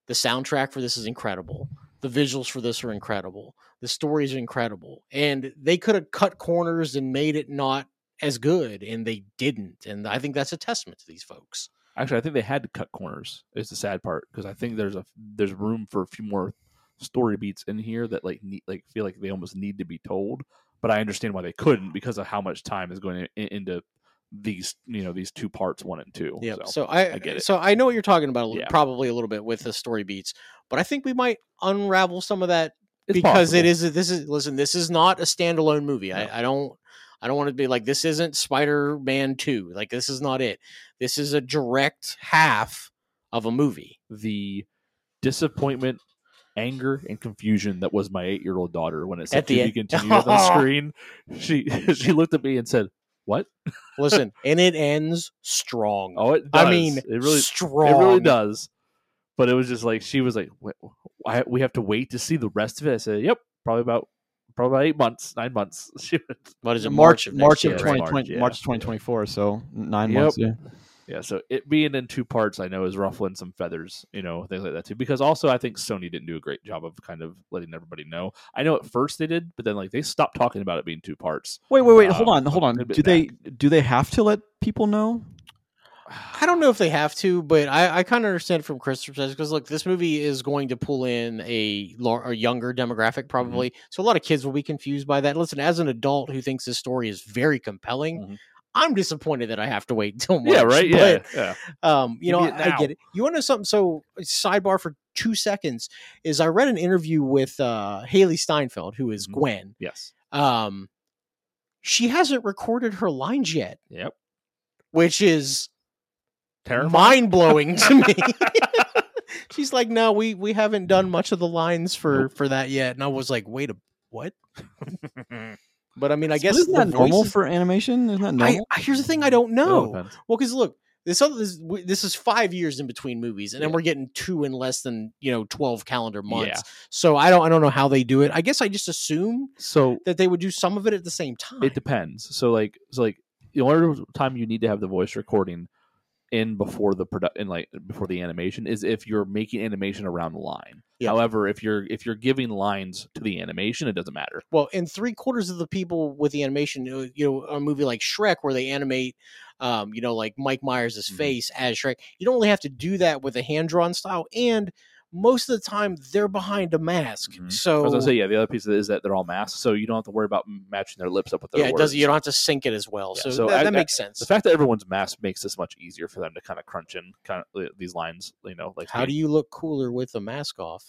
the soundtrack for this is incredible the visuals for this are incredible the story is incredible and they could have cut corners and made it not as good and they didn't and i think that's a testament to these folks Actually, I think they had to cut corners. Is the sad part because I think there's a there's room for a few more story beats in here that like need, like feel like they almost need to be told. But I understand why they couldn't because of how much time is going into these you know these two parts one and two. yeah So, so, I, I get it. so i know what you're talking about a little- Yeah. probably a little bit with the story beats but i think we might unravel some of that it's because it possible. is this is listen this is not a standalone movie No. I, I don't i don't want to be like this isn't spider-man 2 like this is not it this is a direct half of a movie the disappointment, anger, and confusion that was my eight year old daughter when it said At the to end- continued on the screen. She she looked at me and said, "What? listen and it ends strong Oh, it does. i mean it really strong It really does. But it was just like she was like, "Wait, I, "We have to wait to see the rest of it." I said, "Yep, probably about probably about eight months, nine months. What is it? March March of March next of year, twenty- right? 2020 March, March, 2024. So nine Yep. months. Yeah. Yeah, so it being in two parts, I know is ruffling some feathers, you know, things like that too. Because also, I think Sony didn't do a great job of kind of letting everybody know. I know at first they did, but then like they stopped talking about it being two parts. Wait, wait, wait. hold Um, on, hold on. a bit Do they do they have to let people know? I don't know if they have to, but I, I kind of understand from Christopher's because look, this movie is going to pull in a, a younger demographic, probably. So a lot of kids will be confused by that. Listen, as an adult who thinks this story is very compelling, Mhm. I'm disappointed that I have to wait until March. Yeah, right. Yeah, But, yeah. um, you Give know, I get it. You want to know something? So, sidebar for two seconds is I read an interview with uh, Hailee Steinfeld, who is Mhm. Gwen. Yes. Um, she hasn't recorded her lines yet, Yep. which is mind blowing to me. She's like, no, we we haven't done much of the lines for for that yet, and I was like, wait a what? But I mean, I So guess isn't that normal voices- for animation? Isn't that normal? I here's the thing, I don't know. depends. Well, because look, this other this, this is five years in between movies, and then we're getting two in less than you know twelve calendar months. Yeah. So I don't I don't know how they do it. I guess I just assume So that they would do some of it at the same time. it depends. So like, so like the only time you need to have the voice recording in before the product in like before the animation is if you're making animation around the line. Yeah. However, if you're if you're giving lines to the animation, it doesn't matter. well, and three quarters of the people with the animation, you know, a movie like Shrek where they animate, um, you know, like Mike Myers' Mhm. face as Shrek. You don't really have to do that with a hand drawn style, and most of the time they're behind a mask. Mhm. I So was gonna say, yeah, the other piece of it is that they're all masked, so you don't have to worry about matching their lips up with their yeah, it words. does. You don't have to sync it as well. Yeah, so, so that, I- that I- makes sense. The fact that everyone's masked makes this much easier for them to kind of crunch in kind of these lines. You know, like How do you look cooler with a mask off?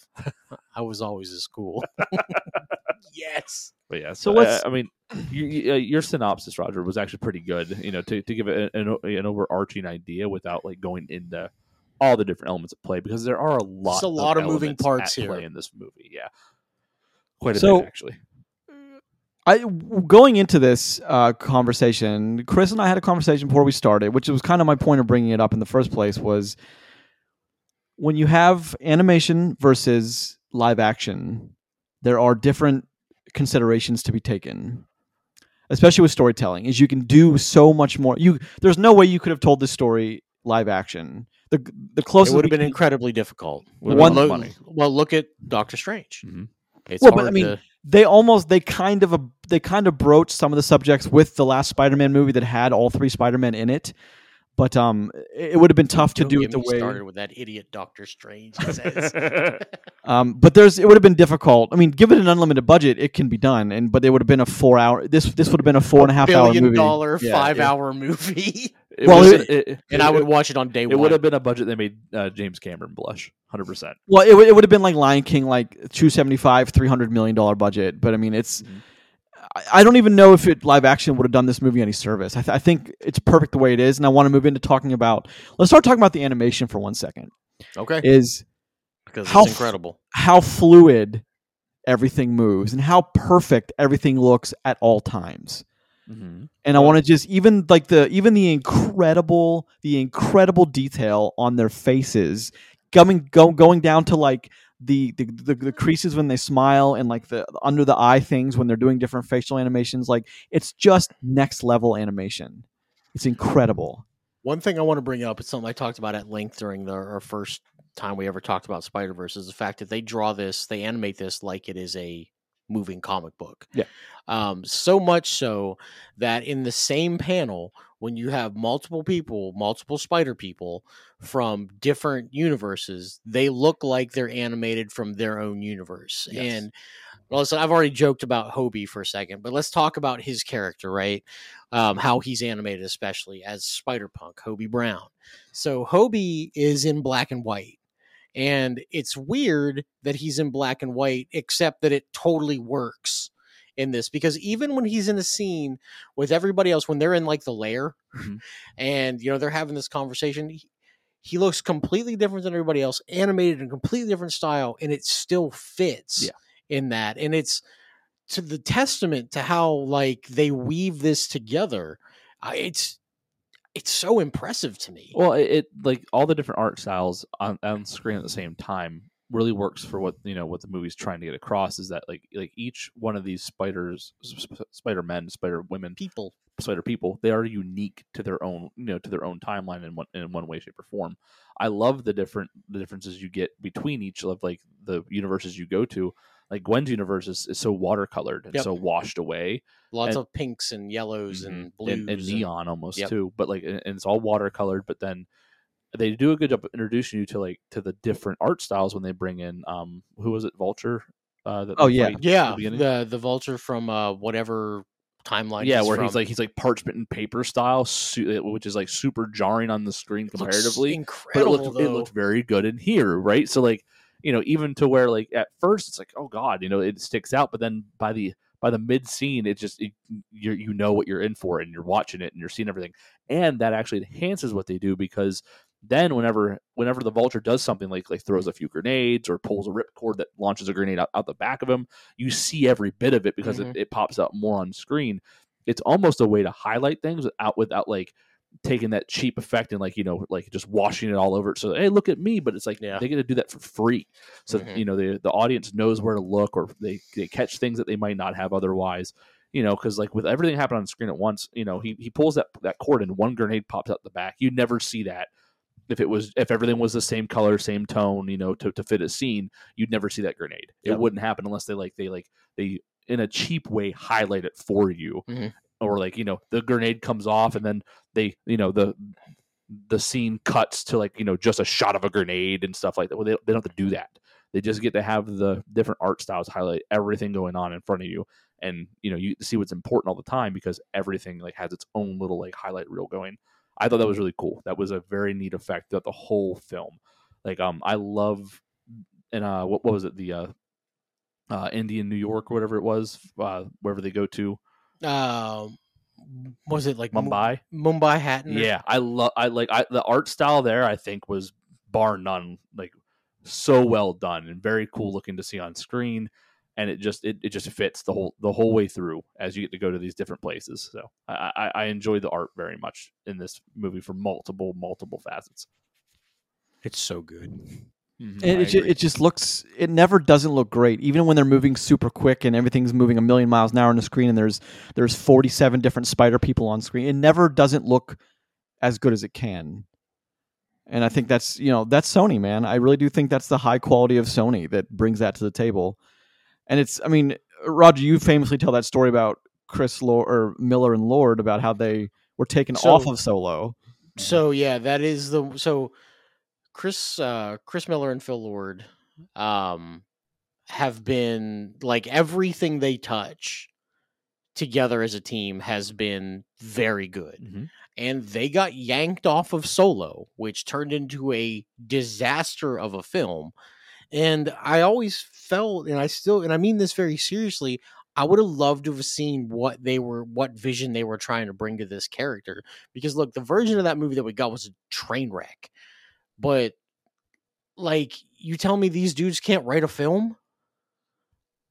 I was always as cool. yes. But yeah, So so, let's- I, I mean, you, you, uh, your synopsis, Roger, was actually pretty good. You know, to, to give it an, an overarching idea without like going into all the different elements at play because there are a lot, Just a lot of moving parts at here. play in this movie. Yeah, quite a So- bit actually. I going into this uh, conversation, Chris and I had a conversation before we started, which was kind of my point of bringing it up in the first place. Was when you have animation versus live action, there are different considerations to be taken, especially with storytelling. Is you can do so much more. You there's no way you could have told this story live action. The the It closest would have been incredibly difficult. One- well, look, well, look at Doctor Strange. Mhm. It's Well, but I mean, to- they almost they kind of they kind of broached some of the subjects with the last Spider-Man movie that had all three Spider-Men in it, but um, it would have been tough to don't do get it the me way. started with that idiot Doctor Strange. says. Um, but there's it would have been difficult. I mean, given an unlimited budget, it can be done, and but it would have been a four hour. This this would have been a four and a half hour movie. dollar, Yeah, five yeah. hour movie, It Well, was- it- it- and it- I would watch it on day one. It would have been a budget that made uh, James Cameron blush, hundred percent. Well, it, would- it would have been like Lion King, like two seventy five, three hundred million dollar budget. But I mean, it's. Mhm. I- I don't even know if it live action would have done this movie any service. I, th- I think it's perfect the way it is, and I want to move into talking about. Let's start talking about the animation for one second. okay, Is because how it's f- incredible. how fluid everything moves and how perfect everything looks at all times. Mm-hmm. And I want to just even like the even the incredible the incredible detail on their faces coming go, going down to like the, the the the creases when they smile and like the under the eye things when they're doing different facial animations like it's just next level animation. It's incredible. One thing I want to bring up, it's something I talked about at length during the, our first time we ever talked about Spider Verse, is the fact that they draw this, they animate this like it is a moving comic book. Yeah. Um, so much so that in the same panel, when you have multiple people, multiple spider people from different universes, they look like they're animated from their own universe. Yes. And well, so I've already joked about Hobie for a second, but let's talk about his character, right? Um, how he's animated, especially as Spider Punk, Hobie Brown. So Hobie is in black and white. And it's weird that he's in black and white, except that it totally works in this because even when he's in a scene with everybody else, when they're in like the lair Mhm. and you know they're having this conversation, he, he looks completely different than everybody else, animated in a completely different style, and it still fits Yeah. in that. And it's to the testament to how like they weave this together. I it's it's so impressive to me. Well, it, it like all the different art styles on, on screen at the same time really works for what you know what the movie's trying to get across is that like like each one of these spiders spider men spider women People. spider people they are unique to their own you know to their own timeline in one in one way shape or form i love the different the differences you get between each of like the universes you go to like gwen's universe is, is so watercolored and Yep. so washed away Lots And- of pinks and yellows and blues and, and neon almost Yep. too but like and and it's all watercolored but then they do a good job of introducing you to like to the different art styles when they bring in um who was it vulture uh that Oh, they yeah. the Yeah, the the vulture from uh whatever timeline. yeah, he's where from. he's like he's like parchment and paper style, su- which is like super jarring on the screen Looks comparatively. But it incredible. looked it looked very good in here, right? So like you know, even to where like at first it's like oh god, you know, it sticks out, but then by the by the mid scene, it just it, you you know what you're in for, and you're watching it and you're seeing everything, and that actually enhances what they do because then whenever whenever the vulture does something like like throws a few grenades or pulls a ripcord that launches a grenade out, out the back of him you see every bit of it because Mhm. it, it pops out more on screen it's almost a way to highlight things without without like taking that cheap effect and like you know like just washing it all over so hey look at me. But it's like Yeah. they get to do that for free. So Mhm. you know the the audience knows where to look or they, they catch things that they might not have otherwise you know because like with everything happening on screen at once you know he, he pulls that that cord and one grenade pops out the back. You never see that. If it was if everything was the same color same tone you know to, to fit a scene you'd never see that grenade. It wouldn't happen unless they like they like they in a cheap way highlight it for you. Mhm. Or like you know the grenade comes off and then they you know the the scene cuts to like you know just a shot of a grenade and stuff like that. Well they, they don't have to do that. They just get to have the different art styles highlight everything going on in front of you and you know you see what's important all the time because everything like has its own little like highlight reel going. I thought that was really cool. That was a very neat effect throughout the whole film. Like um i love and uh what, what was it? The uh uh indian new york whatever it was uh wherever they go to Um, was it like Mu- mumbai Mumbai Hatton? yeah i love i like I, the art style there i think was bar none like so well done and very cool looking to see on screen and it just it, it just fits the whole the whole way through as you get to go to these different places so i i, I enjoyed the art very much in this movie for multiple multiple facets it's so good. Mm-hmm. And I it, ju- agree. it just looks it never doesn't look great. Even when they're moving super quick and everything's moving a million miles an hour on the screen and there's there's 47 different spider people on screen it never doesn't look as good as it can. And i think that's you know that's sony man. I really do think that's the high quality of sony that brings that to the table. And it's i mean roger you famously tell that story about chris Lord, or miller and lord about how they were taken So- off of solo. So yeah, that is the so Chris uh Chris Miller and Phil Lord um have been like everything they touch together as a team has been very good. Mhm. And they got yanked off of Solo, which turned into a disaster of a film. And I always felt and I still and I mean this very seriously, I would have loved to have seen what they were what vision they were trying to bring to this character because look, the version of that movie that we got was a train wreck. But like you tell me these dudes can't write a film?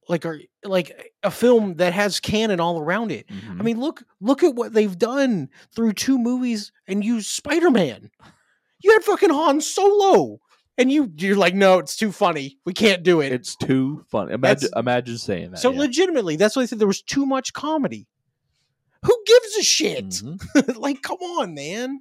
Like are like a film that has canon all around it. Mhm. I mean, look look at what they've done through two movies and you Spider-Man. You had fucking Han Solo. And you you're like, no, it's too funny. We can't do it. it's too funny imagine imagine saying that so yeah. legitimately, that's why I said there was too much comedy. Who gives a shit? Mhm. like, come on, man.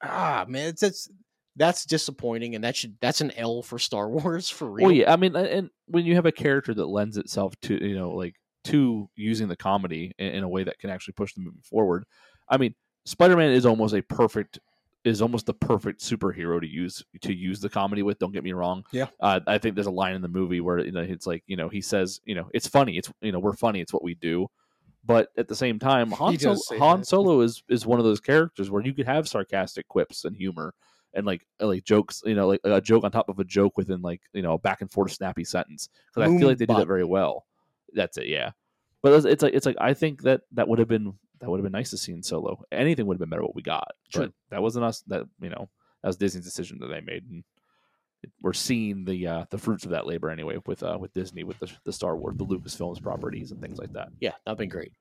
Ah, man, it's that's that's disappointing, and that should that's an L for Star Wars for real. Well, yeah, I mean, and when you have a character that lends itself to you know like to using the comedy in, in a way that can actually push the movie forward, I mean, Spider Man is almost a perfect is almost the perfect superhero to use to use the comedy with. Don't get me wrong. Yeah. uh, I think there's a line in the movie where you know it's like you know he says you know it's funny it's you know we're funny it's what we do. But at the same time, Han, He Solo, Han. Solo is is one of those characters where you could have sarcastic quips and humor and like like jokes, you know, like a joke on top of a joke within like you know a back and forth snappy sentence. Because I feel like they do that very well. That's it, yeah. But it's, it's like it's like I think that that would have been that would have been nice to see in Solo. Anything would have been better what we got. True. But that wasn't us. That you know that was Disney's decision that they made, and we're seeing the uh, the fruits of that labor anyway with uh, with Disney with the, the Star Wars, the Lucasfilms properties and things like that. yeah, that'd been great.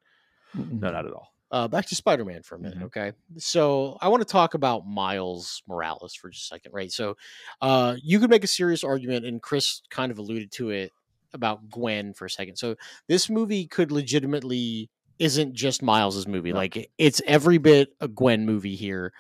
No, not at all. Uh, back to Spider-Man for a minute, Mhm. okay? So I want to talk about Miles Morales for just a second, right? So uh, you could make a serious argument, and Chris kind of alluded to it about Gwen for a second. So this movie could legitimately isn't just Miles's movie. Like it's every bit a Gwen movie here.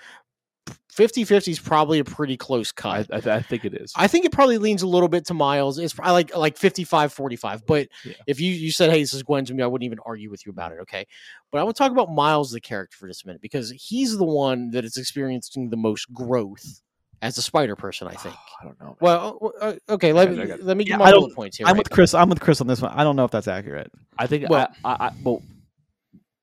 50-50 is probably a pretty close cut. I, I, I think it is. I think it probably leans a little bit to Miles. It's probably like like 55 45. But Yeah. if you you said, hey, this is Gwen to me, I wouldn't even argue with you about it. Okay. But I want to talk about Miles, the character, for just a minute, because he's the one that is experiencing the most growth as a spider person, I think. I don't know. man. Well, uh, okay, let me got- I got- let me give Yeah, my bullet points here. I'm right? with Chris. I'm with Chris on this one. I don't know if that's accurate. I think well- I, I, I well,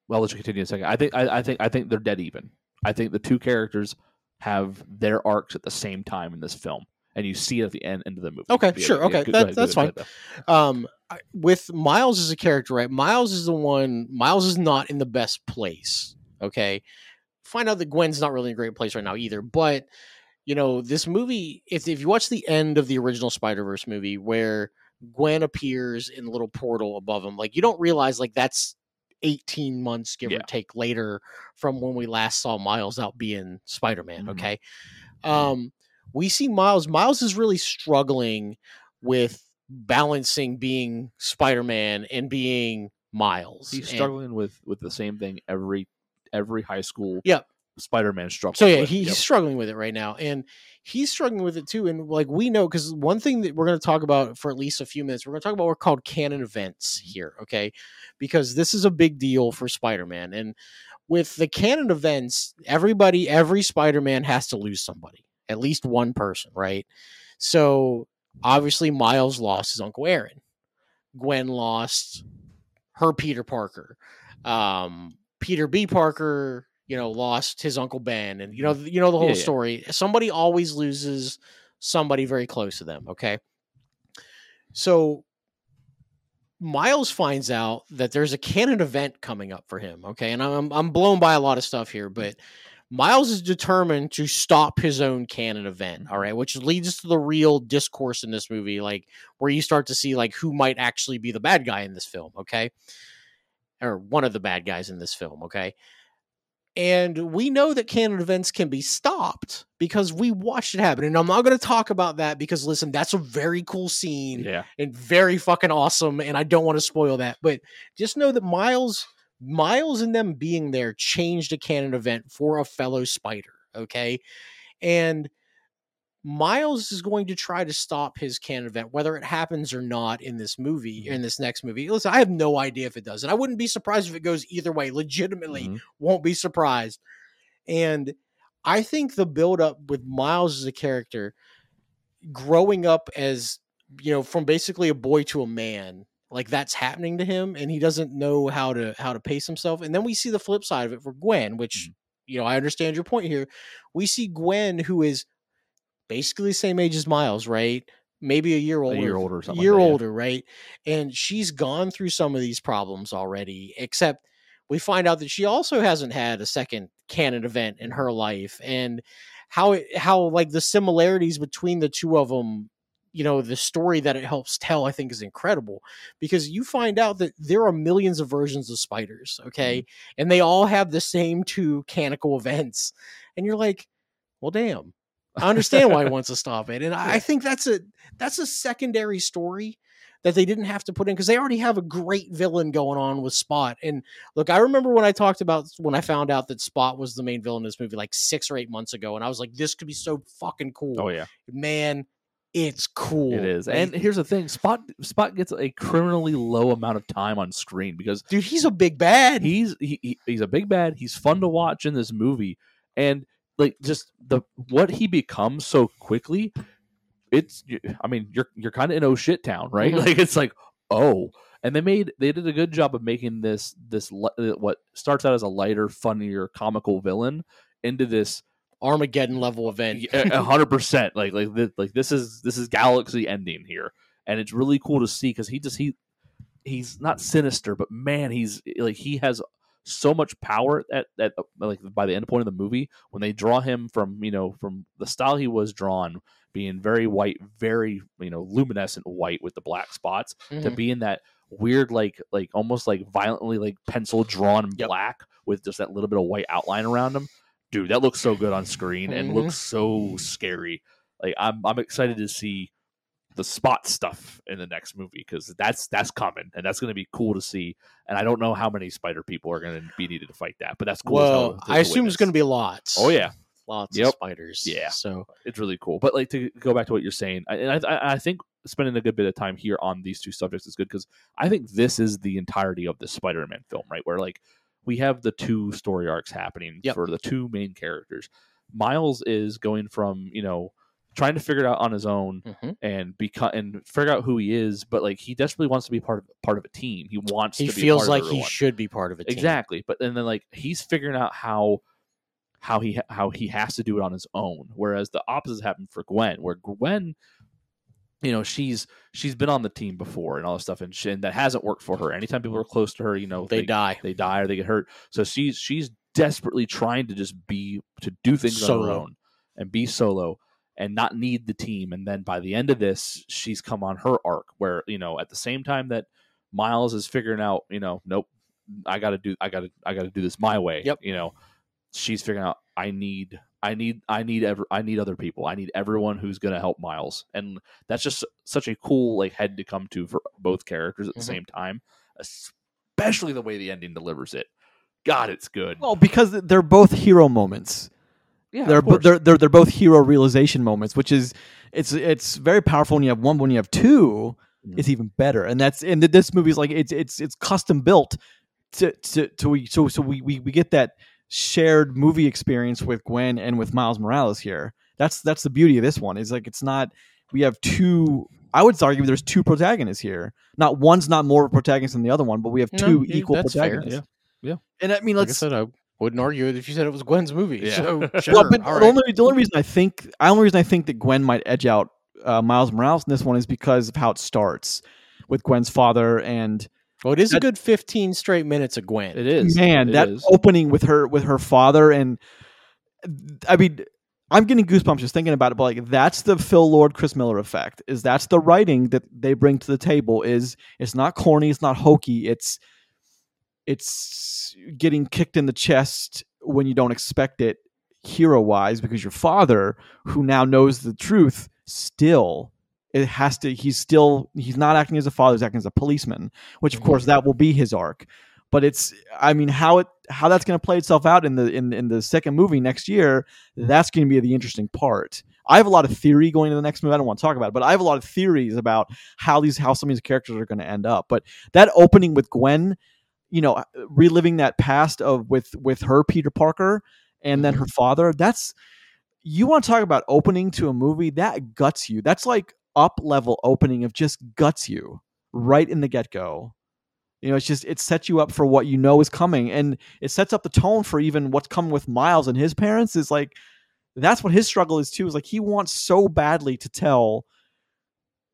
well, let you continue in a second. I think I, I think I think they're dead even. I think the two characters have their arcs at the same time in this film, and you see it at the end, end of the movie. Okay, Yeah, sure, yeah, okay, go- go that- ahead, go that's ahead, ahead. um I- with miles as a character right miles is the one miles is not in the best place okay find out that gwen's not really in a great place right now either but you know this movie if, if you watch the end of the original spider-verse movie where gwen appears in the little portal above him like you don't realize like that's 18 months give Yeah. or take later from when we last saw miles out being spider-man Mhm. okay um we see miles miles is really struggling with balancing being Spider-Man and being Miles. He's And- struggling with with the same thing every every high school. Yep. Spider-Man struggles. So yeah, with. he, Yep. he's struggling with it right now, and he's struggling with it too. And like we know, because one thing that we're going to talk about for at least a few minutes, we're going to talk about what are called canon events here, okay? Because this is a big deal for Spider-Man, and with the canon events, everybody, every Spider-Man has to lose somebody, at least one person, right? So obviously, Miles lost his uncle Aaron. Gwen lost her Peter Parker. Um, Peter B. Parker, you know, lost his uncle Ben, and you know, mm. you know the whole Yeah, yeah. story. Somebody always loses somebody very close to them. Okay, so Miles finds out that there's a canon event coming up for him. Okay, and I'm I'm blown by a lot of stuff here, but Miles is determined to stop his own canon event. All mm-hmm. right, which leads to the real discourse in this movie, like where you start to see like who might actually be the bad guy in this film. Okay, or one of the bad guys in this film. Okay. And we know that canon events can be stopped because we watched it happen. And I'm not going to talk about that because, listen, that's a very cool scene Yeah. and very fucking awesome and i don't want to spoil that but just know that miles miles and them being there changed a canon event for a fellow spider okay and miles is going to try to stop his canon event whether it happens or not in this movie in this next movie. Listen i have no idea if it does and i wouldn't be surprised if it goes either way legitimately Mhm. won't be surprised. And i think the build up with miles as a character growing up as you know from basically a boy to a man like that's happening to him and he doesn't know how to how to pace himself. And then we see the flip side of it for gwen which you know i understand your point here. We see gwen who is basically the same age as miles right maybe a year older, A year older or something. year like that, yeah. older right and she's gone through some of these problems already except we find out that she also hasn't had a second canon event in her life and how it how like the similarities between the two of them you know the story that it helps tell i think is incredible because you find out that there are millions of versions of spiders okay mm-hmm. and they all have the same two canonical events and you're like well damn i understand why he wants to stop it and I, I think that's a that's a secondary story that they didn't have to put in because they already have a great villain going on with Spot. And look, I remember when I talked about when I found out that Spot was the main villain in this movie like six or eight months ago, and I was like, this could be so fucking cool. Oh yeah, Man, it's cool. it is. And here's the thing: Spot Spot gets a criminally low amount of time on screen because dude, he's a big bad. he's he, he- he's a big bad. He's fun to watch in this movie, and like just the what he becomes so quickly. It's I mean you're you're kind of in oh shit town, right? Mhm. Like it's like oh, and they made they did a good job of making this this uh, what starts out as a lighter, funnier, comical villain into this Armageddon level event. a hundred percent like like this, like this is this is galaxy ending here, and it's really cool to see because he just he he's not sinister, but man, he's like he has so much power at at like by the end point of the movie when they draw him from you know from the style he was drawn being very white very you know luminescent white with the black spots to Mhm. being that weird like like almost like violently like pencil drawn Yep. black with just that little bit of white outline around him. Dude, that looks so good on screen and Mhm. looks so scary. Like I'm I'm excited to see the spot stuff in the next movie because that's that's coming and that's going to be cool to see. And I don't know how many spider people are going to be needed to fight that, but that's cool. hell Well, I assume it's going to be lots. Oh yeah, lots Yep. of spiders. Yeah. So it's really cool. But like to go back to what you're saying, I, and I, I I think spending a good bit of time here on these two subjects is good because I think this is the entirety of the Spider-Man film, right? Where like we have the two story arcs happening Yep. for the two main characters. Miles is going from you know trying to figure it out on his own mhm. and become and figure out who he is, but like he desperately wants to be part of part of a team. He wants he to be feels part like of he should be part of a team. Exactly, but and then like he's figuring out how how he how he has to do it on his own. Whereas the opposite happened for Gwen, where Gwen, you know, she's she's been on the team before and all this stuff, and, she, and that hasn't worked for her. Anytime people are close to her, you know, They die. they die or they get hurt. So she's she's desperately trying to just be to do things on her own and be solo and not need the team. And then by the end of this, she's come on her arc where you know at the same time that Miles is figuring out, you know, nope, I got to do, I got to, I got to do this my way. Yep. You know, she's figuring out I need, I need, I need ever, I need other people. I need everyone who's going to help Miles, and that's just such a cool like head to come to for both characters at the Mhm. same time, especially the way the ending delivers it. God, it's good. Well, because they're both hero moments. Yeah, they're, of bo- they're they're they're both hero realization moments, which is it's it's very powerful when you have one. But when you have two, Mhm. it's even better. And that's and this movie is like it's it's it's custom built to to to we so so we we we get that shared movie experience with Gwen and with Miles Morales here. That's that's the beauty of this one. Is like it's not we have two. I would argue there's two protagonists here. Not one's not more of a protagonist than the other one, but we have No, two yeah, equal that's fair. protagonists. Yeah. And I mean, Like I said, I wouldn't argue it if you said it was Gwen's movie. Yeah. So sure. well, but all the, right. only, the only reason I think the only reason I think that Gwen might edge out uh, Miles Morales in this one is because of how it starts with Gwen's father and well, it is a good 15 straight minutes of Gwen. it is man It that is. opening with her with her father and I mean I'm getting goosebumps just thinking about it, but like that's the Phil Lord Chris Miller effect. Is that's the writing that they bring to the table? Is it's not corny, it's not hokey, it's it's getting kicked in the chest when you don't expect it, hero wise, because your father, who now knows the truth, still it has to. He's still he's not acting as a father; he's acting as a policeman, which of Mhm. course that will be his arc. But it's I mean how it how that's going to play itself out in the in in the second movie next year. That's going to be the interesting part. I have a lot of theory going to the next movie. I don't want to talk about it, but I have a lot of theories about how these how some of these characters are going to end up. But that opening with Gwen, you know, reliving that past of with with her Peter Parker and then her mm-hmm. father. That's you want to talk about opening to a movie that guts you. That's like up level opening of just guts you right in the get go. You know, it's just it sets you up for what you know is coming, and it sets up the tone for even what's coming with Miles and his parents. Is like that's what his struggle is too. Is like he wants so badly to tell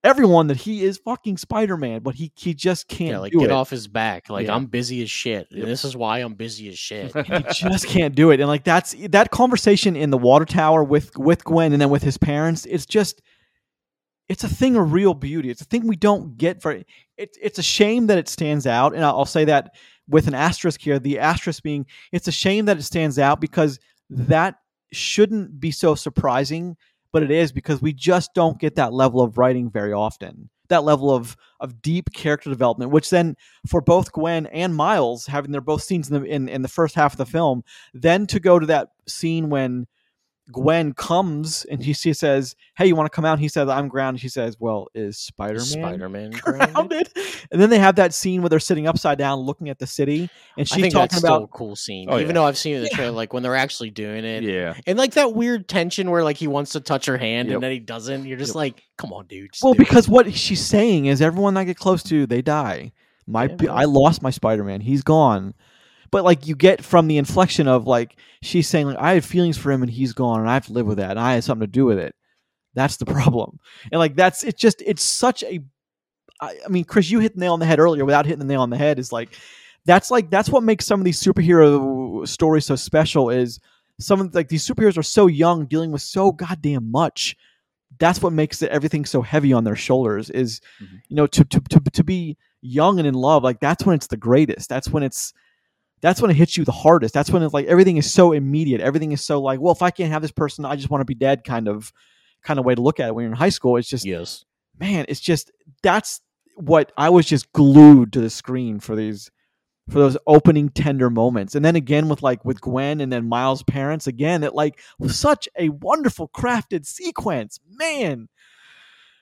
everyone that he is fucking Spider Man, but he he just can't yeah, like get it. off his back. Like Yeah. I'm busy as shit. Yep. And this is why I'm busy as shit. he just can't do it and like that's that conversation in the water tower with with gwen and then with his parents it's just it's a thing of real beauty it's a thing we don't get very it's it's a shame that it stands out and I'll say that with an asterisk here the asterisk being it's a shame that it stands out because that shouldn't be so surprising but it is because we just don't get that level of writing very often. That level of of deep character development which then for both Gwen and Miles having their both scenes in the in, in the first half of the film, then to go to that scene when Gwen comes and she, she says, "Hey, you want to come out?" He says, "I'm grounded." She says, "Well, is Spider Man Spider Man grounded. grounded?" And then they have that scene where they're sitting upside down looking at the city, and I she's think talking that's still about a cool scene. Oh, Even yeah. though I've seen it in the trailer, like when they're actually doing it. yeah. And like that weird tension where like he wants to touch her hand Yep. and then he doesn't. You're just Yep. like, come on, dude. well do it." because what she's saying is everyone I get close to, they die. My Yeah. I lost my Spider Man. He's gone. But like you get from the inflection of like she's saying like I had feelings for him and he's gone and I have to live with that and I had something to do with it. That's the problem. And like that's it's just it's such a I, I mean Chris you hit the nail on the head earlier without hitting the nail on the head is like that's like that's what makes some of these superhero stories so special is some of like these superheroes are so young dealing with so goddamn much that's what makes it everything so heavy on their shoulders is Mhm. you know to, to to to be young and in love like that's when it's the greatest that's when it's that's when it hits you the hardest. That's when it's like everything is so immediate. Everything is so like, well, if I can't have this person, I just want to be dead kind of kind of way to look at it when you're in high school. It's just Yes. man, it's just that's what I was just glued to the screen for these for those opening tender moments. And then again with like with Gwen and then Miles' parents again, it like was such a wonderful crafted sequence. Man.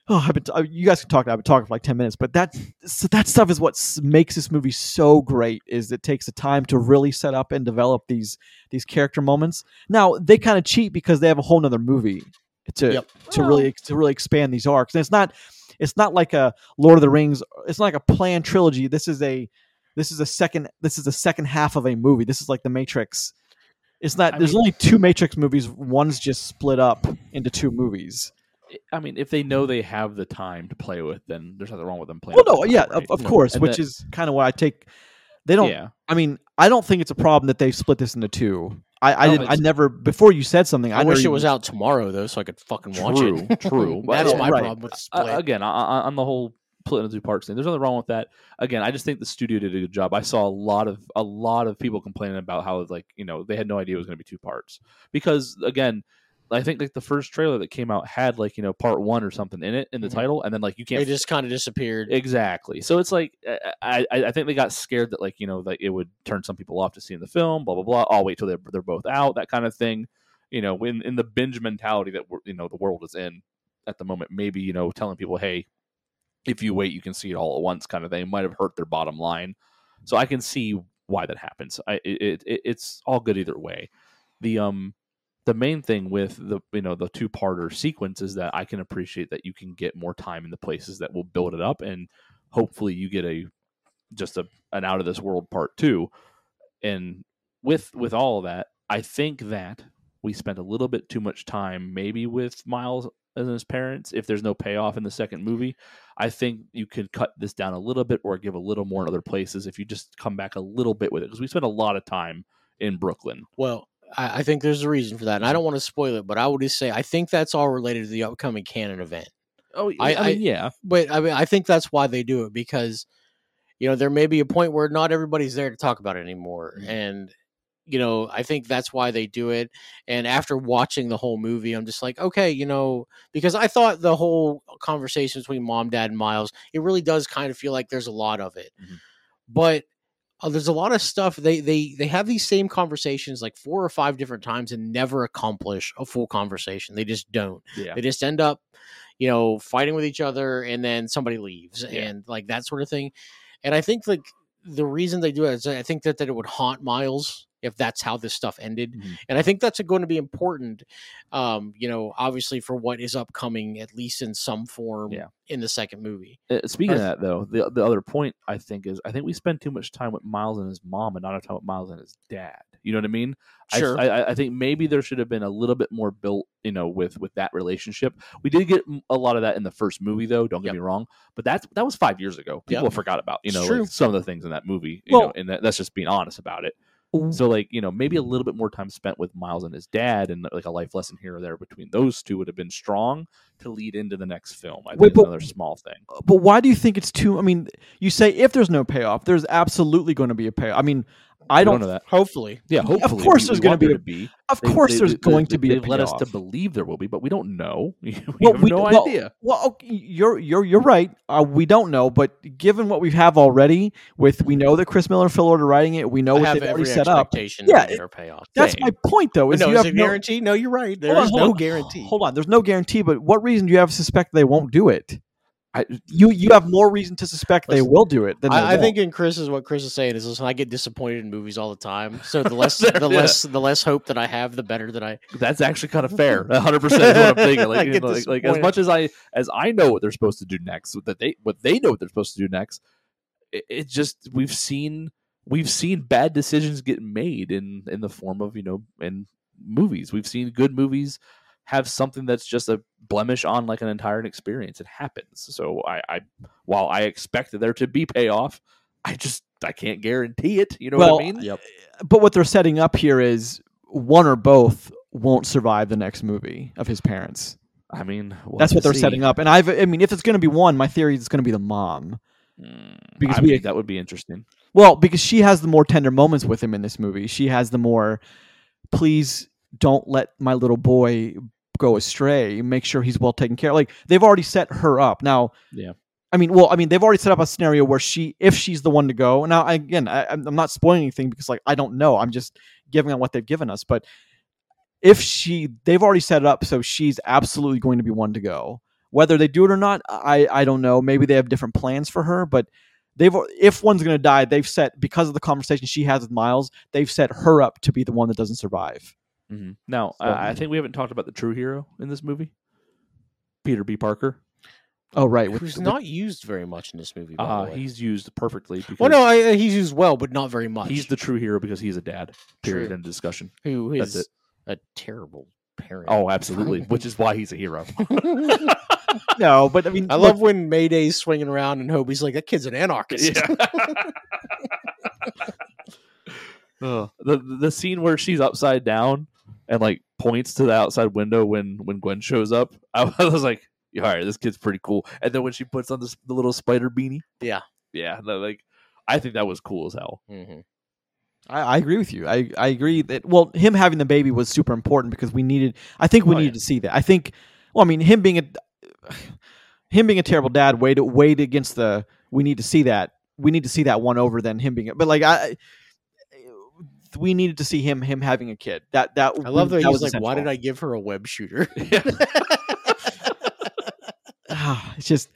Oh, I've been t- uh, you guys can talk. I've been talking for like ten minutes, but that so that stuff is what makes this movie so great. Is it takes the time to really set up and develop these these character moments. Now they kind of cheat because they have a whole other movie to Yep. to really to really expand these arcs. And it's not it's not like a Lord of the Rings. It's not like a planned trilogy. This is a this is a second this is the second half of a movie. This is like the Matrix. It's not. I there's mean- only two Matrix movies. One's just split up into two movies. I mean, if they know they have the time to play with, then there's nothing wrong with them playing. Well, with no, time, yeah, right? of, of No. course, And which that- is kind of what I take. They don't. yeah. I mean, I don't think it's a problem that they split this into two. I, I No, didn't. I never before you said something. I, I, wish it was out tomorrow though, so I could fucking watch True, it. true. But That's yeah, my right. problem with Uh, again, on- on on the whole split into two parts thing, there's nothing wrong with that. Again, I just think the studio did a good job. I saw a lot of a lot of people complaining about how like you know they had no idea it was going to be two parts because again. I think like the first trailer that came out had like you know part one or something in it in the Mhm. title, and then like you can't They just kind of disappeared. Exactly. So it's like uh, I, I I think they got scared that like you know that it would turn some people off to seeing the film. Blah blah blah. I'll wait till they're they're both out. That kind of thing. You know, in in the binge mentality that we're, you know the world is in at the moment, maybe you know telling people, hey, if you wait, you can see it all at once, kind of thing, might have hurt their bottom line. So I can see why that happens. I it, it it's all good either way. The um the main thing with the you know the two parter sequence is that I can appreciate that you can get more time in the places that will build it up and hopefully you get a just a an out of this world part two. And with with all of that, I think that we spent a little bit too much time maybe with Miles and his parents if there's no payoff in the second movie. I think you could cut this down a little bit or give a little more in other places if you just come back a little bit with it because we spent a lot of time in Brooklyn. Well, I, I think there's a reason for that, and I don't want to spoil it, but I would just say I think that's all related to the upcoming canon event. Oh, I- I, mean, yeah, But I mean, I think that's why they do it because, you know, there may be a point where not everybody's there to talk about it anymore, Mhm. and you know, I think that's why they do it. And after watching the whole movie, I'm just like, okay, you know, because I thought the whole conversation between mom, dad, and Miles, it really does kind of feel like there's a lot of it, Mhm. but. Uh, there's a lot of stuff they they they have these same conversations like four or five different times and never accomplish a full conversation. They just don't yeah. they just end up you know fighting with each other and then somebody leaves Yeah. and like that sort of thing and i think like the reason they do it is i think that, that it would haunt miles if that's how this stuff ended Mhm. and i think that's going to be important um you know obviously for what is upcoming at least in some form Yeah. in the second movie Uh, speaking of that, though, the the other point I think is I think we spend too much time with Miles and his mom and not enough time with Miles and his dad. You know what I mean? I- Sure. I, I, I think maybe there should have been a little bit more built, you know, with with that relationship. We did get a lot of that in the first movie, though. Don't get Yep. me wrong, but that's that was five years ago. People Yep. forgot about you know like, some of the things in that movie. You Well- know, and that, that's just being honest about it. So like you know maybe a little bit more time spent with Miles and his dad and like a life lesson here or there between those two would have been strong to lead into the next film. I think Wait, it's but- another small thing. Uh, but why do you think it's too? I mean, you say if there's no payoff, there's absolutely going to be a payoff. I mean, I We don't. know that. hopefully Yeah, Hopefully, Of course we- there's gonna be there a- to be. Of They- course, they- there's they- going they- to be a They've led us to believe there will be, but we don't know. we Well, have we- no well, idea. Well, okay, you're you're you're right. Uh, we don't know, but given what we have already, with we know that Chris Miller and Phil Lord are writing it, we know i what they've already set up. Yeah, it- payoff That's Same. my point, though. Is no you is have it no, guarantee no you're right there's no on. guarantee Hold on, there's no guarantee. But what reason do you have to suspect they won't do it? I, You you have more reason to suspect they will do it than I, I think in Chris is what Chris is saying is listen, I get disappointed in movies all the time. So the less Yeah. the less the less hope that I have, the better that I that's actually kind of fair. 100 percent is what I'm thinking. Like, get like, like as much as I as I know what they're supposed to do next, that they what they know what they're supposed to do next. It, it just we've seen we've seen bad decisions get made in in the form of you know in movies. We've seen good movies have something that's just a blemish on like an entire experience. It happens. So I, I while I expect there to be payoff, I just I can't guarantee it. You know Well, what I mean? Yep. but what they're setting up here is one or both won't survive the next movie of his parents. I mean, we'll That's what they're see. setting up. And I've I mean, if it's going to be one, my theory is it's going to be the mom. Mm, Because I we- think that would be interesting. Well, because she has the more tender moments with him in this movie. She has the more, please don't let my little boy go astray. Make sure he's well taken care. of. Like they've already set her up. Now, Yeah. I mean, well, I mean, they've already set up a scenario where she, if she's the one to go. Now, again, I, I'm not spoiling anything because, like, I don't know. I'm just giving on what they've given us. But if she, they've already set it up so she's absolutely going to be one to go. Whether they do it or not, I I don't know. Maybe they have different plans for her, but they've if one's going to die, they've set because of the conversation she has with Miles, they've set her up to be the one that doesn't survive. Hmm Now, So- I I think we haven't talked about the true hero in this movie, Peter B. Parker. Oh right, with, Who's with- not used very much in this movie. By Uh, the way. he's used perfectly because well, no, I, he's used well, but not very much. he's the true hero because he's a dad. Period. True. End of discussion. who That's it. a terrible parent. Oh, absolutely. Which is why he's a hero. no, but I mean, I look, love when Mayday's swinging around and Hobie's like, "That kid's an anarchist." Ugh. the the scene where she's upside down and like points to the outside window when when Gwen shows up. I was like, all right, this kid's pretty cool. And then when she puts on this the little spider beanie, Yeah. yeah, no, like I think that was cool as hell. hmm I, I agree with you. I, I agree that well, him having the baby was super important because we needed. I think we Oh, needed yeah. to see that. I think. Well, I mean, him being a him being a terrible dad weighed weighed against the. We need to see that. We need to see that one over than him being. a- But like I. We needed to see him him having a kid. That that I love that, that he was was like, "Why did. I give her a web shooter?" Ah, it's just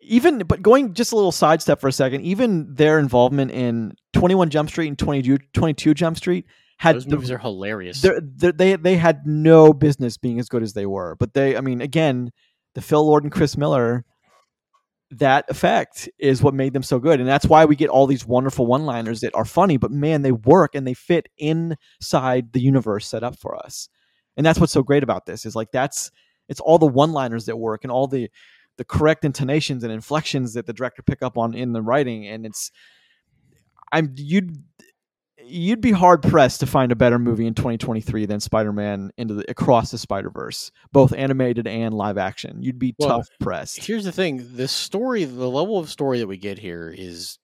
even but going just a little sidestep for a second even their involvement in 21 jump street and 22, 22 jump street had Those movies are hilarious. they're- they're- they they had no business being as good as they were but they i mean again the phil lord and chris miller that effect is what made them so good. And that's why we get all these wonderful one liners that are funny but man they work and they fit inside the universe set up for us. And that's what's so great about this is like that's it's all the one liners that work and all the the correct intonations and inflections that the director pick up on in the writing. And it's i'm you'd you'd be hard pressed to find a better movie in 2023 than Spider-Man into the across the Spider-Verse, both animated and live action. You'd be Well, tough pressed. Here's the thing: the story, the level of story that we get here is,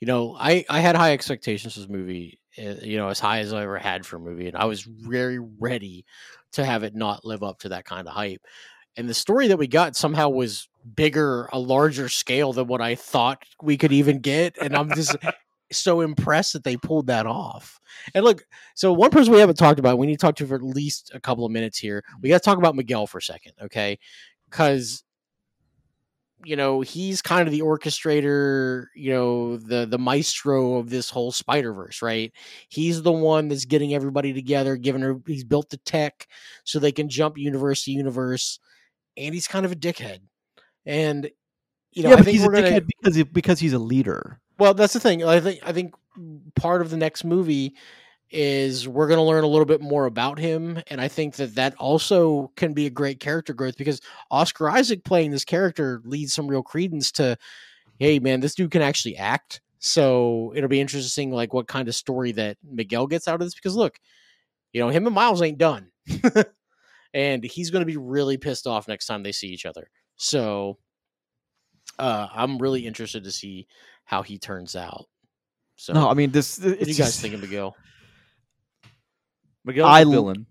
you know, I I had high expectations for this movie. uh, You know, as high as I ever had for a movie, and I was very ready to have it not live up to that kind of hype. And the story that we got somehow was bigger, a larger scale than what I thought we could even get. And I'm just so impressed that they pulled that off. And look, so one person we haven't talked about, we need to talk to for at least a couple of minutes here. We got to talk about Miguel for a second, okay? Because you know he's kind of the orchestrator, you know, the the maestro of this whole Spider Verse, right? He's the one that's getting everybody together, giving her. He's built the tech so they can jump universe to universe, and he's kind of a dickhead. And you know, yeah, I but think he's a gonna. dickhead because he, because he's a leader. Well, that's the thing. I think I think part of the next movie is we're going to learn a little bit more about him, and I think that that also can be a great character growth because Oscar Isaac playing this character leads some real credence to, hey man, this dude can actually act. So it'll be interesting, like what kind of story that Miguel gets out of this. Because look, you know, him and Miles ain't done, and he's going to be really pissed off next time they see each other. So uh, I'm really interested to see how he turns out. So, No, I mean this. what do you guys just- think of Miguel? Miguel's I a l- villain.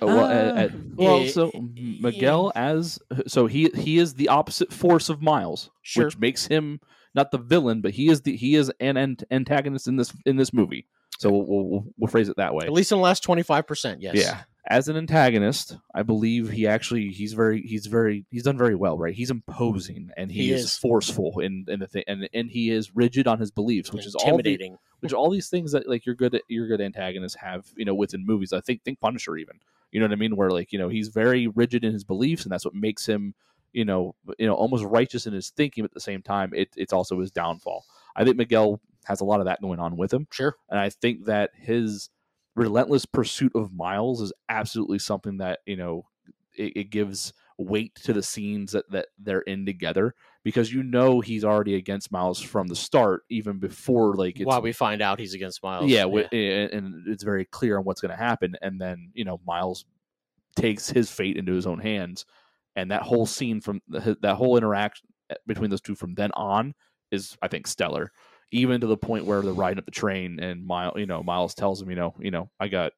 Uh, well, at- at- well, so M- Miguel as so he he is the opposite force of Miles, Sure. which makes him not the villain, but he is the he is an ant- antagonist in this in this movie. So we'll, we'll, we'll phrase it that way. At least in the last 25%, yes. Yeah, as an antagonist, I believe he actually he's very he's very he's done very well, right? He's imposing and he, He is, is. forceful in in the thing, and and he is rigid on his beliefs, which is all the, intimidating. which all these things that like your good your good antagonists have you know within movies i think think punisher even you know what i mean where like you know he's very rigid in his beliefs and that's what makes him you know you know almost righteous in his thinking but at the same time it, it's also his downfall i think miguel has a lot of that going on with him Sure. and i think that his relentless pursuit of miles is absolutely something that you know it, it gives weight to the scenes that, that they're in together because you know he's already against miles from the start even before like it's While we find out he's against Miles. yeah, wi- and it's very clear on what's going to happen. And then you know Miles takes his fate into his own hands, and that whole scene from the, that whole interaction eh, between those two from then on is I think stellar. Even to the point where they're riding up the train and Miles, you know, Miles tells him, you know, you know, I got,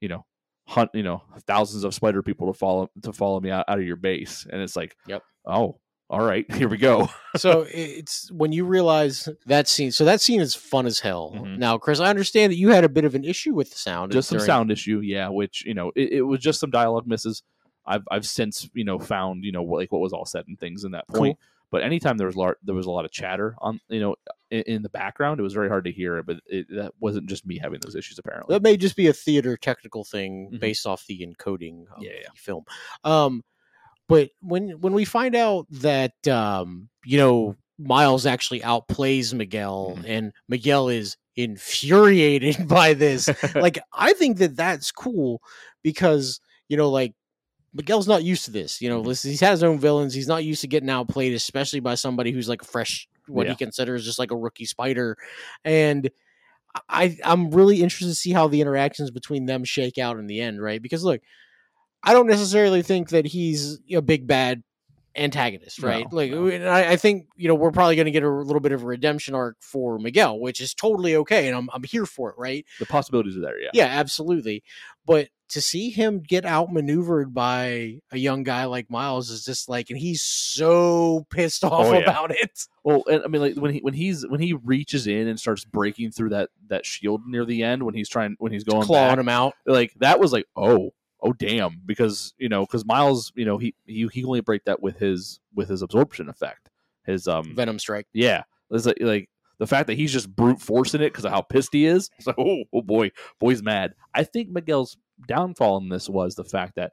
you know, hunt, you know, thousands of spider people to follow to follow me out, out of your base, and it's like, Yep. oh, all right, here we go. so it's when you realize that scene. So that scene is fun as hell. Mhm. Now, Chris, I understand that you had a bit of an issue with the sound. just some during- sound issue, yeah. Which you know, it, it was just some dialogue misses. I've I've since you know found you know like what was all said and things in that point. But anytime there was lar- there was a lot of chatter on you know in, in the background, it was very hard to hear. But it, that wasn't just me having those issues apparently. That may just be a theater technical thing Mhm. based off the encoding of Yeah, yeah. the film. Um, but when when we find out that um, you know Miles actually outplays Miguel, Mhm. and Miguel is infuriated by this, like I think that that's cool because you know like Miguel's not used to this. You know, mm-hmm. listen, he's had his own villains. He's not used to getting outplayed, especially by somebody who's like fresh, what Yeah. he considers just like a rookie spider. And I, I'm really interested to see how the interactions between them shake out in the end, right? Because look, I don't necessarily think that he's a big bad antagonist, right? No, like, no. I, I think you know we're probably going to get a little bit of a redemption arc for Miguel, which is totally okay, and I'm I'm here for it, right? the possibilities are there, yeah. Yeah, absolutely. But to see him get outmaneuvered by a young guy like Miles is just like, and he's so pissed off Oh, yeah. about it. Well, and I mean, like when he when he's when he reaches in and starts breaking through that that shield near the end when he's trying when he's going clawing back, him out. like that was like oh oh damn because you know because Miles you know he he he only break that with his with his absorption effect his um Venom strike. yeah it's like like the fact that he's just brute forcing it because of how pissed he is it's like oh oh boy boy's mad I think Miguel's downfall in this was the fact that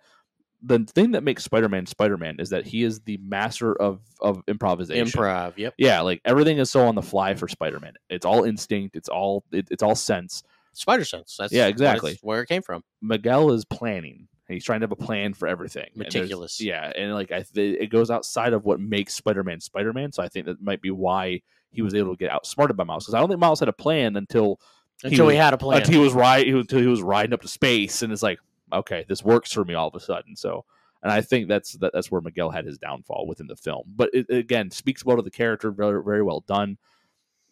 the thing that makes Spider-Man Spider-Man is that he is the master of of improvisation Improv. Yep. yeah like everything is so on the fly for Spider-Man it's all instinct it's all it, it's all sense Spider sense. That's Yeah, exactly. where it came from. Miguel is planning. He's trying to have a plan for everything. And Meticulous. yeah, and like I, th- it goes outside of what makes Spider-Man Spider-Man. So I think that might be why he was able to get outsmarted by Miles. Because I don't think Miles had a plan until Until he was- had a plan. until he was right until he was riding up to space, and it's like, okay, this works for me all of a sudden. So, and I think that's that, that's where Miguel had his downfall within the film. But it again speaks well to the character, very very well done.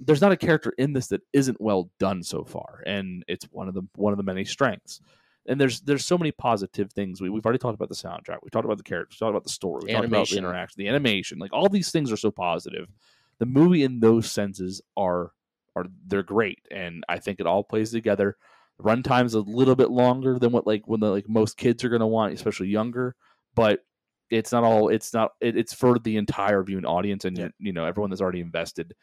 There's not a character in this that isn't well done so far, and it's one of the one of the many strengths. And there's there's so many positive things. We, we've already talked about the soundtrack. We talked about the characters. We talked about the story. We talked about the interaction, the animation. Like all these things are so positive. The movie in those senses are are they're great, and I think it all plays together. The runtime's a little bit longer than what like when the like most kids are going to want, especially younger. But it's not all. It's not. It, it's for the entire viewing audience, and Yeah. you know everyone that's already invested.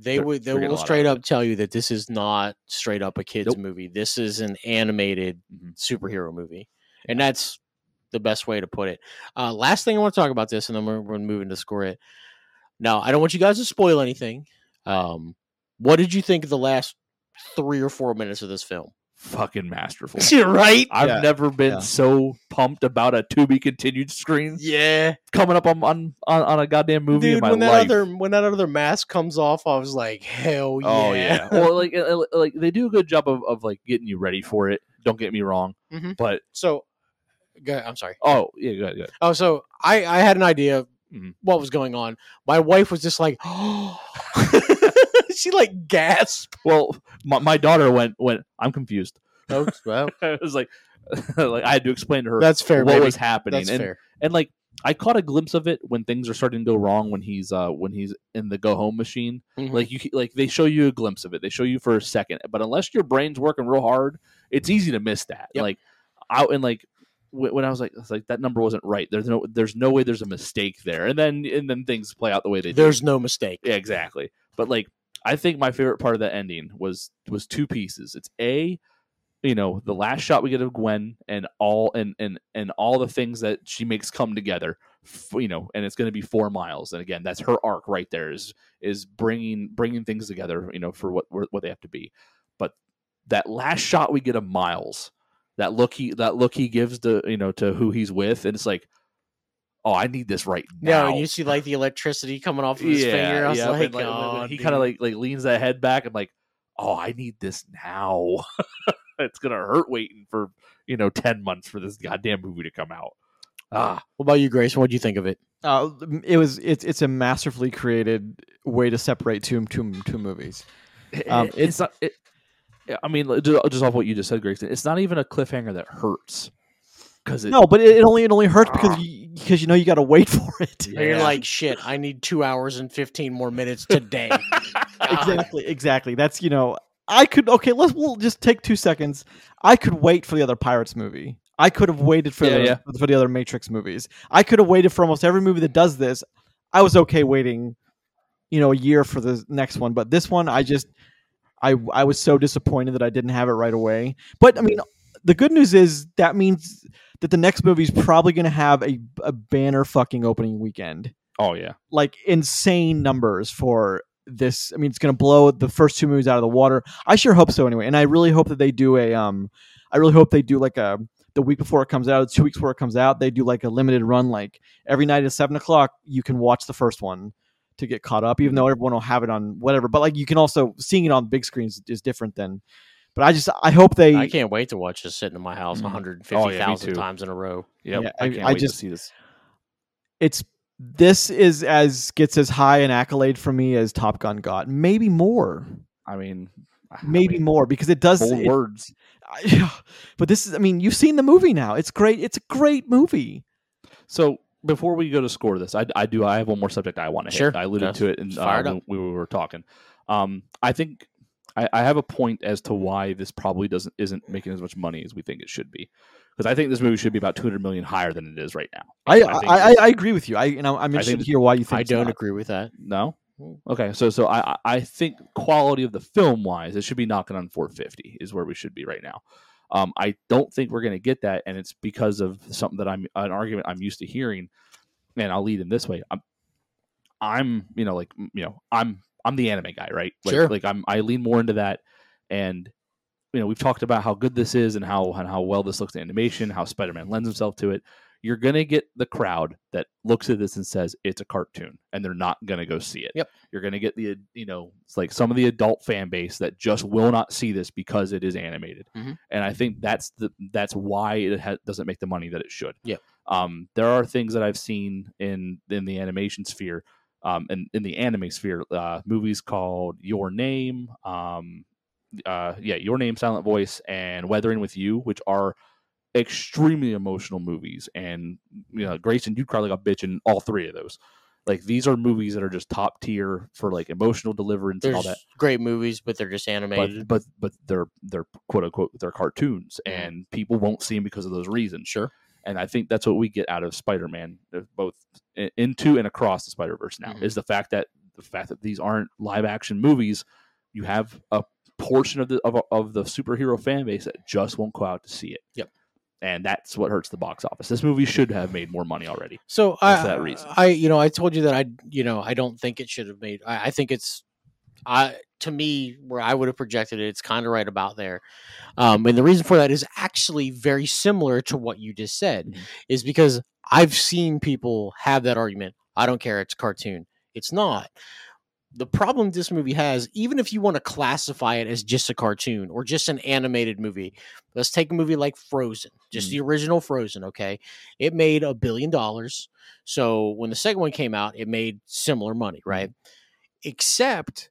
They they're- would they they're getting a will straight up tell you that this is not straight up a kids Nope. movie. This is an animated Mhm. superhero movie, and that's the best way to put it. Uh, last thing I want to talk about this, and then we're, we're moving to score it. Now, I don't want you guys to spoil anything. Um, what did you think of the last three or four minutes of this film? Fucking masterful. right? I've Yeah. never been Yeah. so pumped about a to be continued screen Yeah, coming up on on, on, on a goddamn movie in dude. my When that life. other when that other mask comes off, I was like, hell yeah! Oh yeah. well, like uh, like they do a good job of, of like getting you ready for it. Don't get me wrong, Mhm. but so, go ahead, I'm sorry. oh yeah, good, good. Oh, so I I had an idea of Mhm. what was going on. My wife was just like, oh, she like gasped. Well, my, my daughter went went. I'm confused. Oh, well, it was like like I had to explain to her that's fair. what baby. was happening, That's and fair. and like I caught a glimpse of it when things are starting to go wrong when he's uh when he's in the go home machine. Mhm. Like you like they show you a glimpse of it. They show you for a second, but unless your brain's working real hard, it's easy to miss that. Yep. Like out and like when I was like, I was like that number wasn't right. There's no there's no way there's a mistake there. And then and then things play out the way they do. There's no mistake. Yeah, exactly. But like, I think my favorite part of that ending was was two pieces. It's a, you know, the last shot we get of Gwen and all and and and all the things that she makes come together. You know, and it's going to be for miles. And again, that's her arc right there. Is is bringing bringing things together. You know, for what what they have to be. But that last shot we get of Miles, that look he that look he gives to you know to who he's with, and it's like. Oh, I need this right Yeah, now. and you see like the electricity coming off of his finger. I was yeah, like, and, oh, he kind of like like leans that head back and like, oh, I need this now. it's gonna hurt waiting for you know ten months for this goddamn movie to come out. Ah, What about you, Grace? What do you think of it? Uh, it was it's it's a masterfully created way to separate two two two movies. Um, it- it's not. It, I mean, just, just off what you just said, Grayson, it's not even a cliffhanger that hurts because it, No, but it, it only it only hurts because you, because you know you got to wait for it. And You're like, shit, I need two hours and 15 more minutes today. Exactly, exactly. That's you know I could okay. Let's we'll just take two seconds. I could wait for the other Pirates movie. I could have waited for Yeah, the, yeah. for the other Matrix movies. I could have waited for almost every movie that does this. I was okay waiting, you know, a year for the next one, but this one I just I I was so disappointed that I didn't have it right away. But I mean, the good news is that means that the next movie's probably going to have a a banner fucking opening weekend oh yeah, like insane numbers for this. I mean, it's going to blow the first two movies out of the water. I sure hope so anyway, and I really hope that they do a. Um, I really hope they do like a the week before it comes out, two weeks before it comes out, they do like a limited run. Like every night at seven o'clock, you can watch the first one to get caught up, even though everyone will have it on whatever. But like you can also seeing it on big screens is different than. But I just I hope they. I can't wait to watch this sitting in my house Mhm. 150,000 too. times in a row. Yep, Yeah, I, I- can't I wait just- to see this. it's this is as gets as high an accolade from me as Top Gun got, maybe more, I mean, I maybe mean, more because it does. bold it- words. I- but this is i mean you've seen the movie now it's great it's a great movie So before we go to score this, I, I do I have one more subject I want to hit. Sure. I alluded Yes. to it in, uh, when we were talking. Um, I think I, I have a point as to why this probably doesn't isn't making as much money as we think it should be. Because I think this movie should be about two hundred million higher than it is right now. i I i, I, I agree with you i you know i'm interested think to hear why you think I don't not. agree with that. No. Okay, so so I I- I think quality of the film wise, it should be knocking on 450 is where we should be right now. Um, I don't think we're going to get that, and it's because of something that I'm an argument I'm used to hearing, and I'll lead in this way. I'm, I'm you know like you know I'm I'm the anime guy, right? Like, Sure. Like I'm I lean more into that, and you know we've talked about how good this is and how and how well this looks in animation, how Spider-Man lends himself to it. You're gonna get the crowd that looks at this and says it's a cartoon, and they're not gonna go see it. Yep. You're gonna get the you know it's like some of the adult fan base that just will not see this because it is animated, Mhm. and I think that's the that's why it ha- doesn't make the money that it should. Yep. Um, there are things that I've seen in in the animation sphere, um, and in the anime sphere, uh, movies called Your Name, um, uh, yeah, Your Name, Silent Voice, and Weathering with You, which are extremely emotional movies. And you know, Grayson, you'd probably got bitch in all three of those. Like these are movies that are just top tier for like emotional deliverance and all that. great movies, but they're just But animated. but but they're they're quote unquote they're cartoons, Mhm. and people won't see them because of those reasons. sure. And I think that's what we get out of Spider-Man, both into and across the Spider-Verse. Now Mhm. is the fact that the fact that these aren't live action movies. You have a portion of the of, of the superhero fan base that just won't go out to see it. Yep. And that's what hurts the box office. This movie should have made more money already. So For I, that reason. I, you know, I told you that I, you know, I don't think it should have made. I, I think it's, I to me where I would have projected it, it's kind of right about there. Um, and the reason for that is actually very similar to what you just said, Mhm. is because I've seen people have that argument. I don't care. It's cartoon. It's not. The problem this movie has, even if you want to classify it as just a cartoon or just an animated movie, let's take a movie like Frozen, just Mhm. the original Frozen, okay? It made a billion dollars. So when the second one came out, it made similar money, right? Except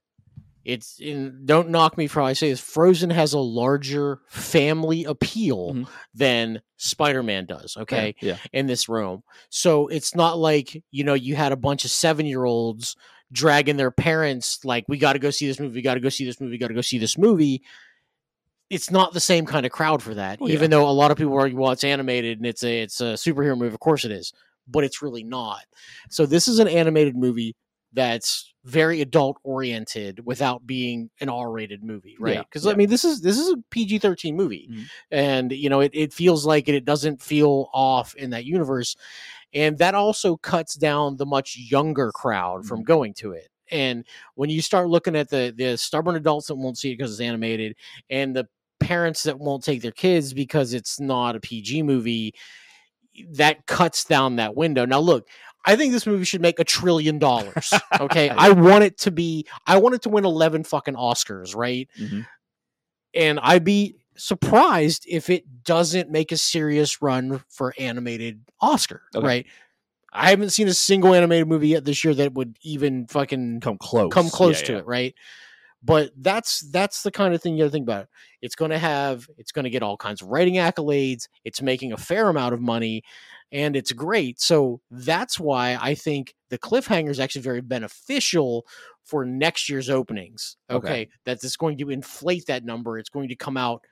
it's in don't knock me for how I say this, Frozen has a larger family appeal Mhm. than Spider-Man does, okay? Yeah. in this room. So it's not like, you know, you had a bunch of seven year olds dragging their parents, like, we got to go see this movie, we got to go see this movie, we got to go see this movie. It's not the same kind of crowd for that, Oh, yeah. even though a lot of people argue, well, it's animated and it's a it's a superhero movie. Of course it is, but it's really not. So this is an animated movie that's very adult oriented without being an R-rated movie, right? Yeah, Because I mean, this is this is a PG-13 movie, Mhm. and you know, it, it feels like it, it doesn't feel off in that universe, and that also cuts down the much younger crowd from Mhm. going to it. And when you start looking at the the stubborn adults that won't see it because it's animated, and the parents that won't take their kids because it's not a PG movie, that cuts down that window. Now, look, I think this movie should make a trillion dollars. Okay, I want it to be. I want it to win eleven fucking Oscars, right? Mhm. And I'd be surprised if it doesn't make a serious run for animated Oscar, Okay. right? I haven't seen a single animated movie yet this year that would even fucking Come close. come close Yeah, to yeah. it, right? But that's that's the kind of thing you got to think about. It's going to have it's going to get all kinds of writing accolades. It's making a fair amount of money, and it's great. So that's why I think the cliffhanger is actually very beneficial for next year's openings. Okay. Okay, that it's going to inflate that number. It's going to come out.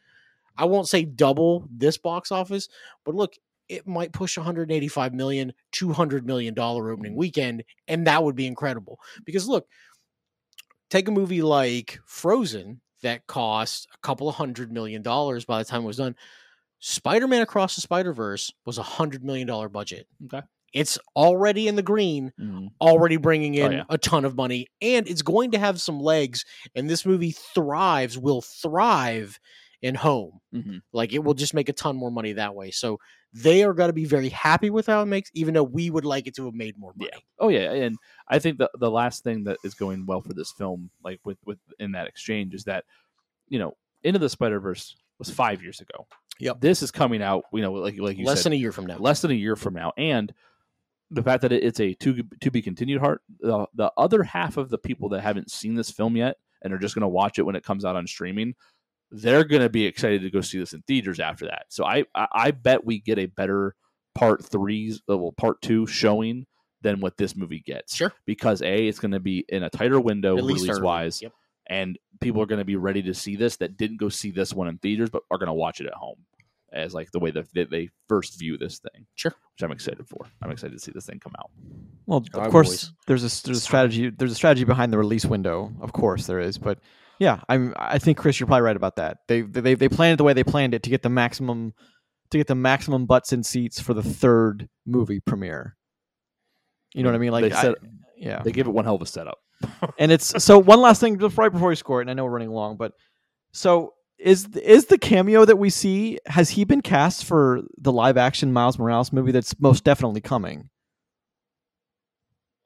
I won't say double this box office, but look, it might push 185 million, 200 million dollar opening mm. weekend, and that would be incredible. Because look, take a movie like Frozen that cost a couple of hundred million dollars by the time it was done. Spider-Man Across the Spider-Verse was a hundred million dollar budget. Okay. It's already in the green, Mhm. already bringing Oh, in yeah. a ton of money, and it's going to have some legs. And this movie thrives, will thrive in home. Mhm. Like it will just make a ton more money that way. So they are going to be very happy with how it makes, even though we would like it to have made more money. Yeah. Oh yeah, and I think the the last thing that is going well for this film, like with with in that exchange, is that you know, Into the Spider Verse was five years ago. Yep. This is coming out, you know, like like you said. Less said, than a year from now. less than a year from now, and the fact that it's a to to be continued heart. The the other half of the people that haven't seen this film yet and are just going to watch it when it comes out on streaming, they're going to be excited to go see this in theaters after that. So I I, I bet we get a better part threes, uh, well, part two showing than what this movie gets. Sure. Because a it's going to be in a tighter window release wise, Yep. And people are going to be ready to see this that didn't go see this one in theaters but are going to watch it at home as like the way that they, they first view this thing Sure. which i'm excited for i'm excited to see this thing come out Well, of Our course, boys. there's a there's a strategy there's a strategy behind the release window. Of course, there is, but yeah, I'm I think Chris, you're probably right about that. They they they planned it the way they planned it to get the maximum to get the maximum butts in seats for the third movie premiere. You know what I mean? Like, they, said, I- yeah. they give it one hell of a setup and it's so one last thing just right before we score it, and I know we're running long, but so is is the cameo that we see has he been cast for the live action Miles Morales movie that's most definitely coming?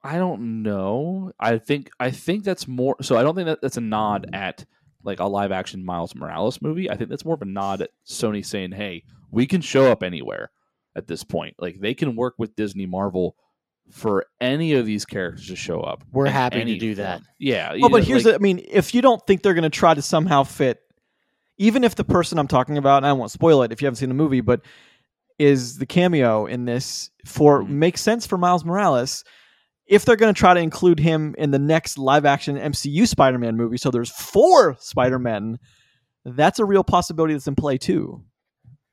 i don't know. I think i think that's more so i don't think that that's a nod hmm. at like a live action miles morales movie. I think that's more of a nod at sony saying hey we can show up anywhere at this point. Like they can work with disney marvel for any of these characters to show up We're happy to do that. yeah Well, but here's like- the, I mean, if you don't think they're going to try to somehow fit, even if the person I'm talking about, and I won't spoil it if you haven't seen the movie, but is the cameo in this for Mhm. makes sense for Miles Morales. If they're going to try to include him in the next live action MCU Spider Man movie, so there's four Spider Men, that's a real possibility that's in play too.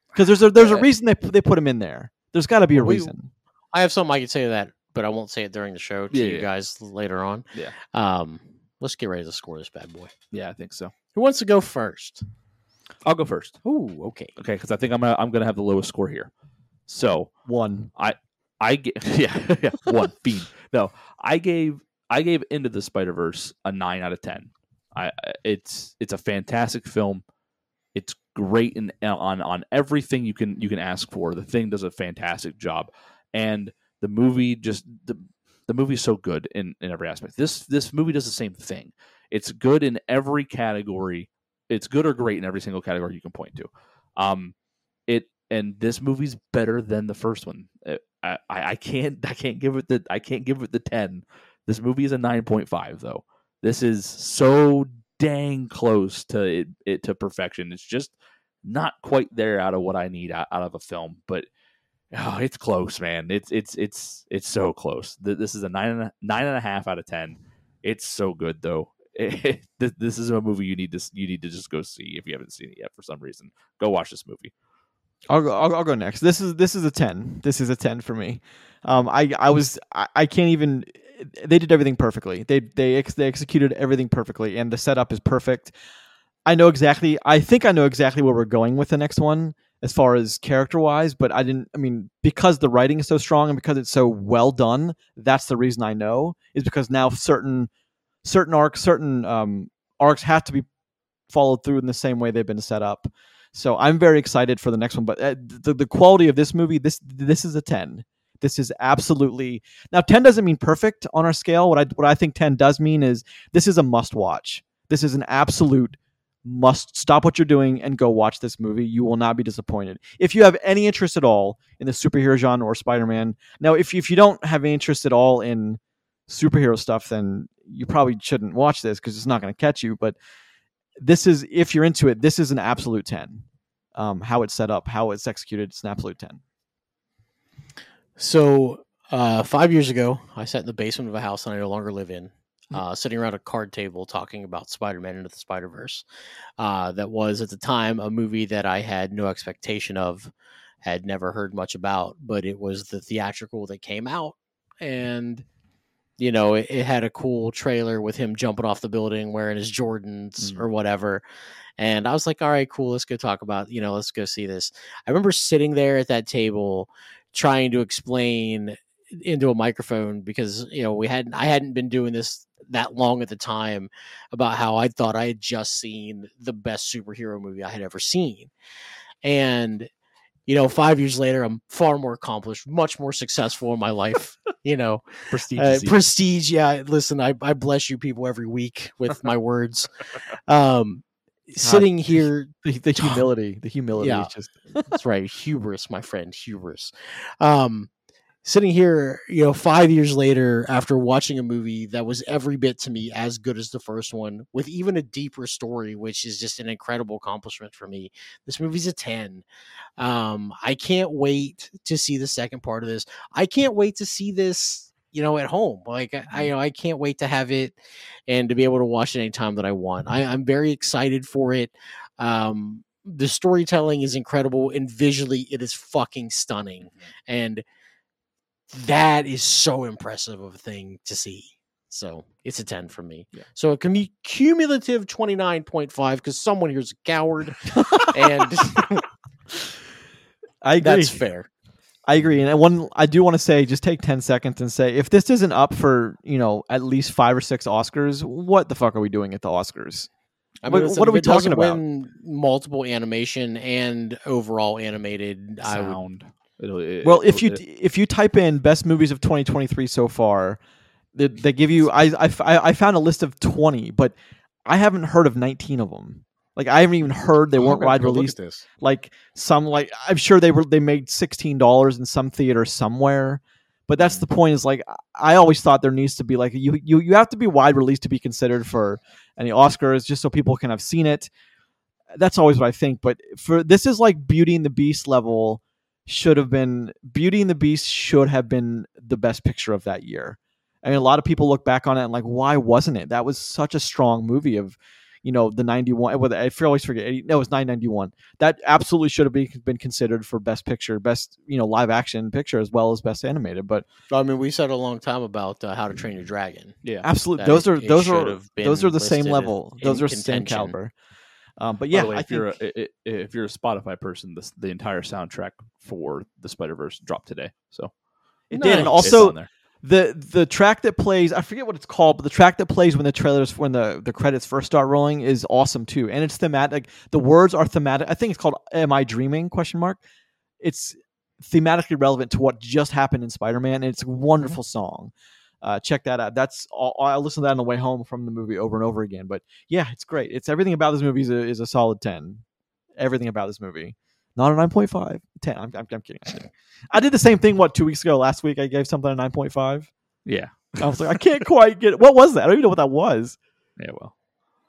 Because there's a there's a reason they they put him in there. There's got to be a we- reason. I have something I could say to that, but I won't say it during the show to Yeah, you yeah. guys later on. Yeah. Um, let's get ready to score this bad boy. yeah i think so Who wants to go first? i'll go first Ooh, okay. okay because i think i'm gonna i'm gonna have the lowest score here so One. I gave yeah, yeah one fiend. No, I gave I gave Into the Spider Verse a nine out of ten. I I- it's it's a fantastic film. It's great in on on everything you can you can ask for. The thing does a fantastic job, and the movie just the the movie's so good in in every aspect. This this movie does the same thing. It's good in every category. It's good or great in every single category you can point to. Um, it and this movie's better than the first one. Uh, I, I I can't I can't give it the I can't give it the ten. This movie is a nine point five though. This is so dang close to it, it to perfection. It's just not quite there out of what I need out, out of a film, but oh, it's close, man. It's it's it's it's so close. This is a nine and a, nine and a half out of ten. It's so good though. This this is a movie you need to you need to just go see if you haven't seen it yet for some reason. Go watch this movie. I'll go. I'll, I'll go next. This is this is a ten. This is a ten for me. Um, I I was I, I can't even. They did everything perfectly. They they ex, they executed everything perfectly, and the setup is perfect. I know exactly. I think I know exactly where we're going with the next one as far as character wise, but I didn't. I mean, because the writing is so strong and because it's so well done, that's the reason I know. Is because now certain certain arcs, certain um, arcs have to be followed through in the same way they've been set up. So I'm very excited for the next one. But uh, the the quality of this movie, this this is a ten. This is absolutely now ten doesn't mean perfect on our scale. What I what I think ten does mean is this is a must watch. This is an absolute must stop what you're doing and go watch this movie. You will not be disappointed. If you have any interest at all in the superhero genre or Spider-Man, now if you, if you don't have any interest at all in superhero stuff, then you probably shouldn't watch this because it's not going to catch you. But this is if you're into it, this is an absolute ten. Um, how it's set up, how it's executed, it's an absolute ten. So uh, five years ago, I sat in the basement of a house that I no longer live in, uh, sitting around a card table talking about Spider-Man into the Spider-Verse. Uh, that was at the time a movie that I had no expectation of, had never heard much about, but it was the theatrical that came out, and you know it, it had a cool trailer with him jumping off the building wearing his Jordans Mm. or whatever. And I was like, all right, cool, let's go talk about, you know, let's go see this. I remember sitting there at that table trying to explain into a microphone because you know we hadn't I hadn't been doing this that long at the time about how I thought I had just seen the best superhero movie I had ever seen. And you know, 5 years later I'm far more accomplished, much more successful in my life, you know. Prestige. Uh, prestige, yeah, listen, I I bless you people every week with my words. Um sitting here The, the humility, the humility Yeah. is just that's right hubris my friend hubris um sitting here you know five years later after watching a movie that was every bit to me as good as the first one with even a deeper story which is just an incredible accomplishment for me this movie's a 10 um i can't wait to see the second part of this. I can't wait to see this you know at home. Like I, I you know i can't wait to have it and to be able to watch it anytime that i want. I, i'm very excited for it. Um the storytelling is incredible and visually it is fucking stunning. And that is so impressive of a thing to see so it's a 10 for me Yeah. so can be cumulative 29.5 because someone here's a coward and I agree. that's fair I agree. And one, I do want to say, just take ten seconds and say, if this isn't up for you know at least five or six Oscars, what the fuck are we doing at the Oscars? I What- what are we talking about? multiple animation and overall animated i would sound. It'll, it, Well, if you it- if you type in best movies of 2023 so far, they, they give you. I, I I found a list of 20, but I haven't heard of 19 of them. Like I haven't even heard they oh, weren't gonna wide released. Like some like I'm sure they were they made sixteen dollars in some theater somewhere. But that's mm-hmm. the point. Is like I always thought there needs to be like you you you have to be wide released to be considered for any Oscars, just so people can have seen it. That's always what I think. But for this is like Beauty and the Beast level should have been Beauty and the Beast should have been the best picture of that year. I mean, a lot of people look back on it and like, why wasn't it? That was such a strong movie of, you know, the '91. Well, I always forget. no, it was 991. That absolutely should have been, been considered for best picture, best you know live action picture as well as best animated. But i mean we said a long time about uh, how to train your dragon yeah, absolutely, That those it- are those are those are the same level. Those are same caliber. Um, but yeah, the way, if you're a, if you're a Spotify person, this, the entire soundtrack for the Spider Verse dropped today. So it did, and also there. the the track that plays i forget what it's called but the track that plays when the trailers when the the credits first start rolling is awesome too and it's thematic the words are thematic i think it's called am i dreaming question mark it's thematically relevant to what just happened in spider-man and it's a wonderful song uh, check that out that's all, i listened to that on the way home from the movie over and over again but yeah it's great it's everything about this movie is a, is a solid 10 everything about this movie not a 9.5 10 i'm, I'm, I'm kidding i'm kidding i did the same thing what two weeks ago last week i gave something a 9.5 Yeah, I was like, I can't quite get it. What was that? I don't even know what that was. yeah. Well,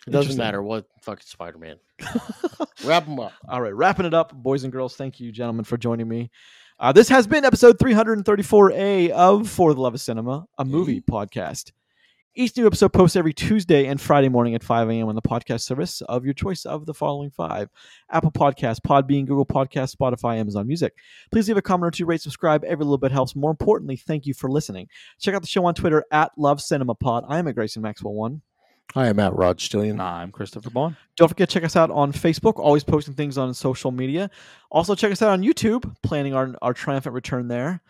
it doesn't matter what fucking spider-man wrap them up All right, wrapping it up, boys and girls. Thank you, gentlemen, for joining me. Uh, this has been episode 334A of For the Love of Cinema, a movie podcast. Each new episode posts every Tuesday and Friday morning at 5 a.m. on the podcast service of your choice of the following five Apple Podcasts, Podbean, Google Podcasts, Spotify, Amazon Music. Please leave a comment or two, rate, subscribe. Every little bit helps. More importantly, thank you for listening. Check out the show on Twitter at Love Cinema Pod. I am at Grayson Maxwell One. Hi, I'm at Rod Stillion. nah, I'm Christopher Boughan. Don't forget to check us out on Facebook, always posting things on social media. Also, check us out on YouTube, planning our, our triumphant return there.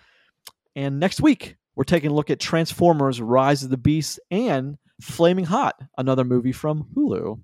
And next week, we're taking a look at Transformers Rise of the Beast and Flaming Hot, another movie from Hulu.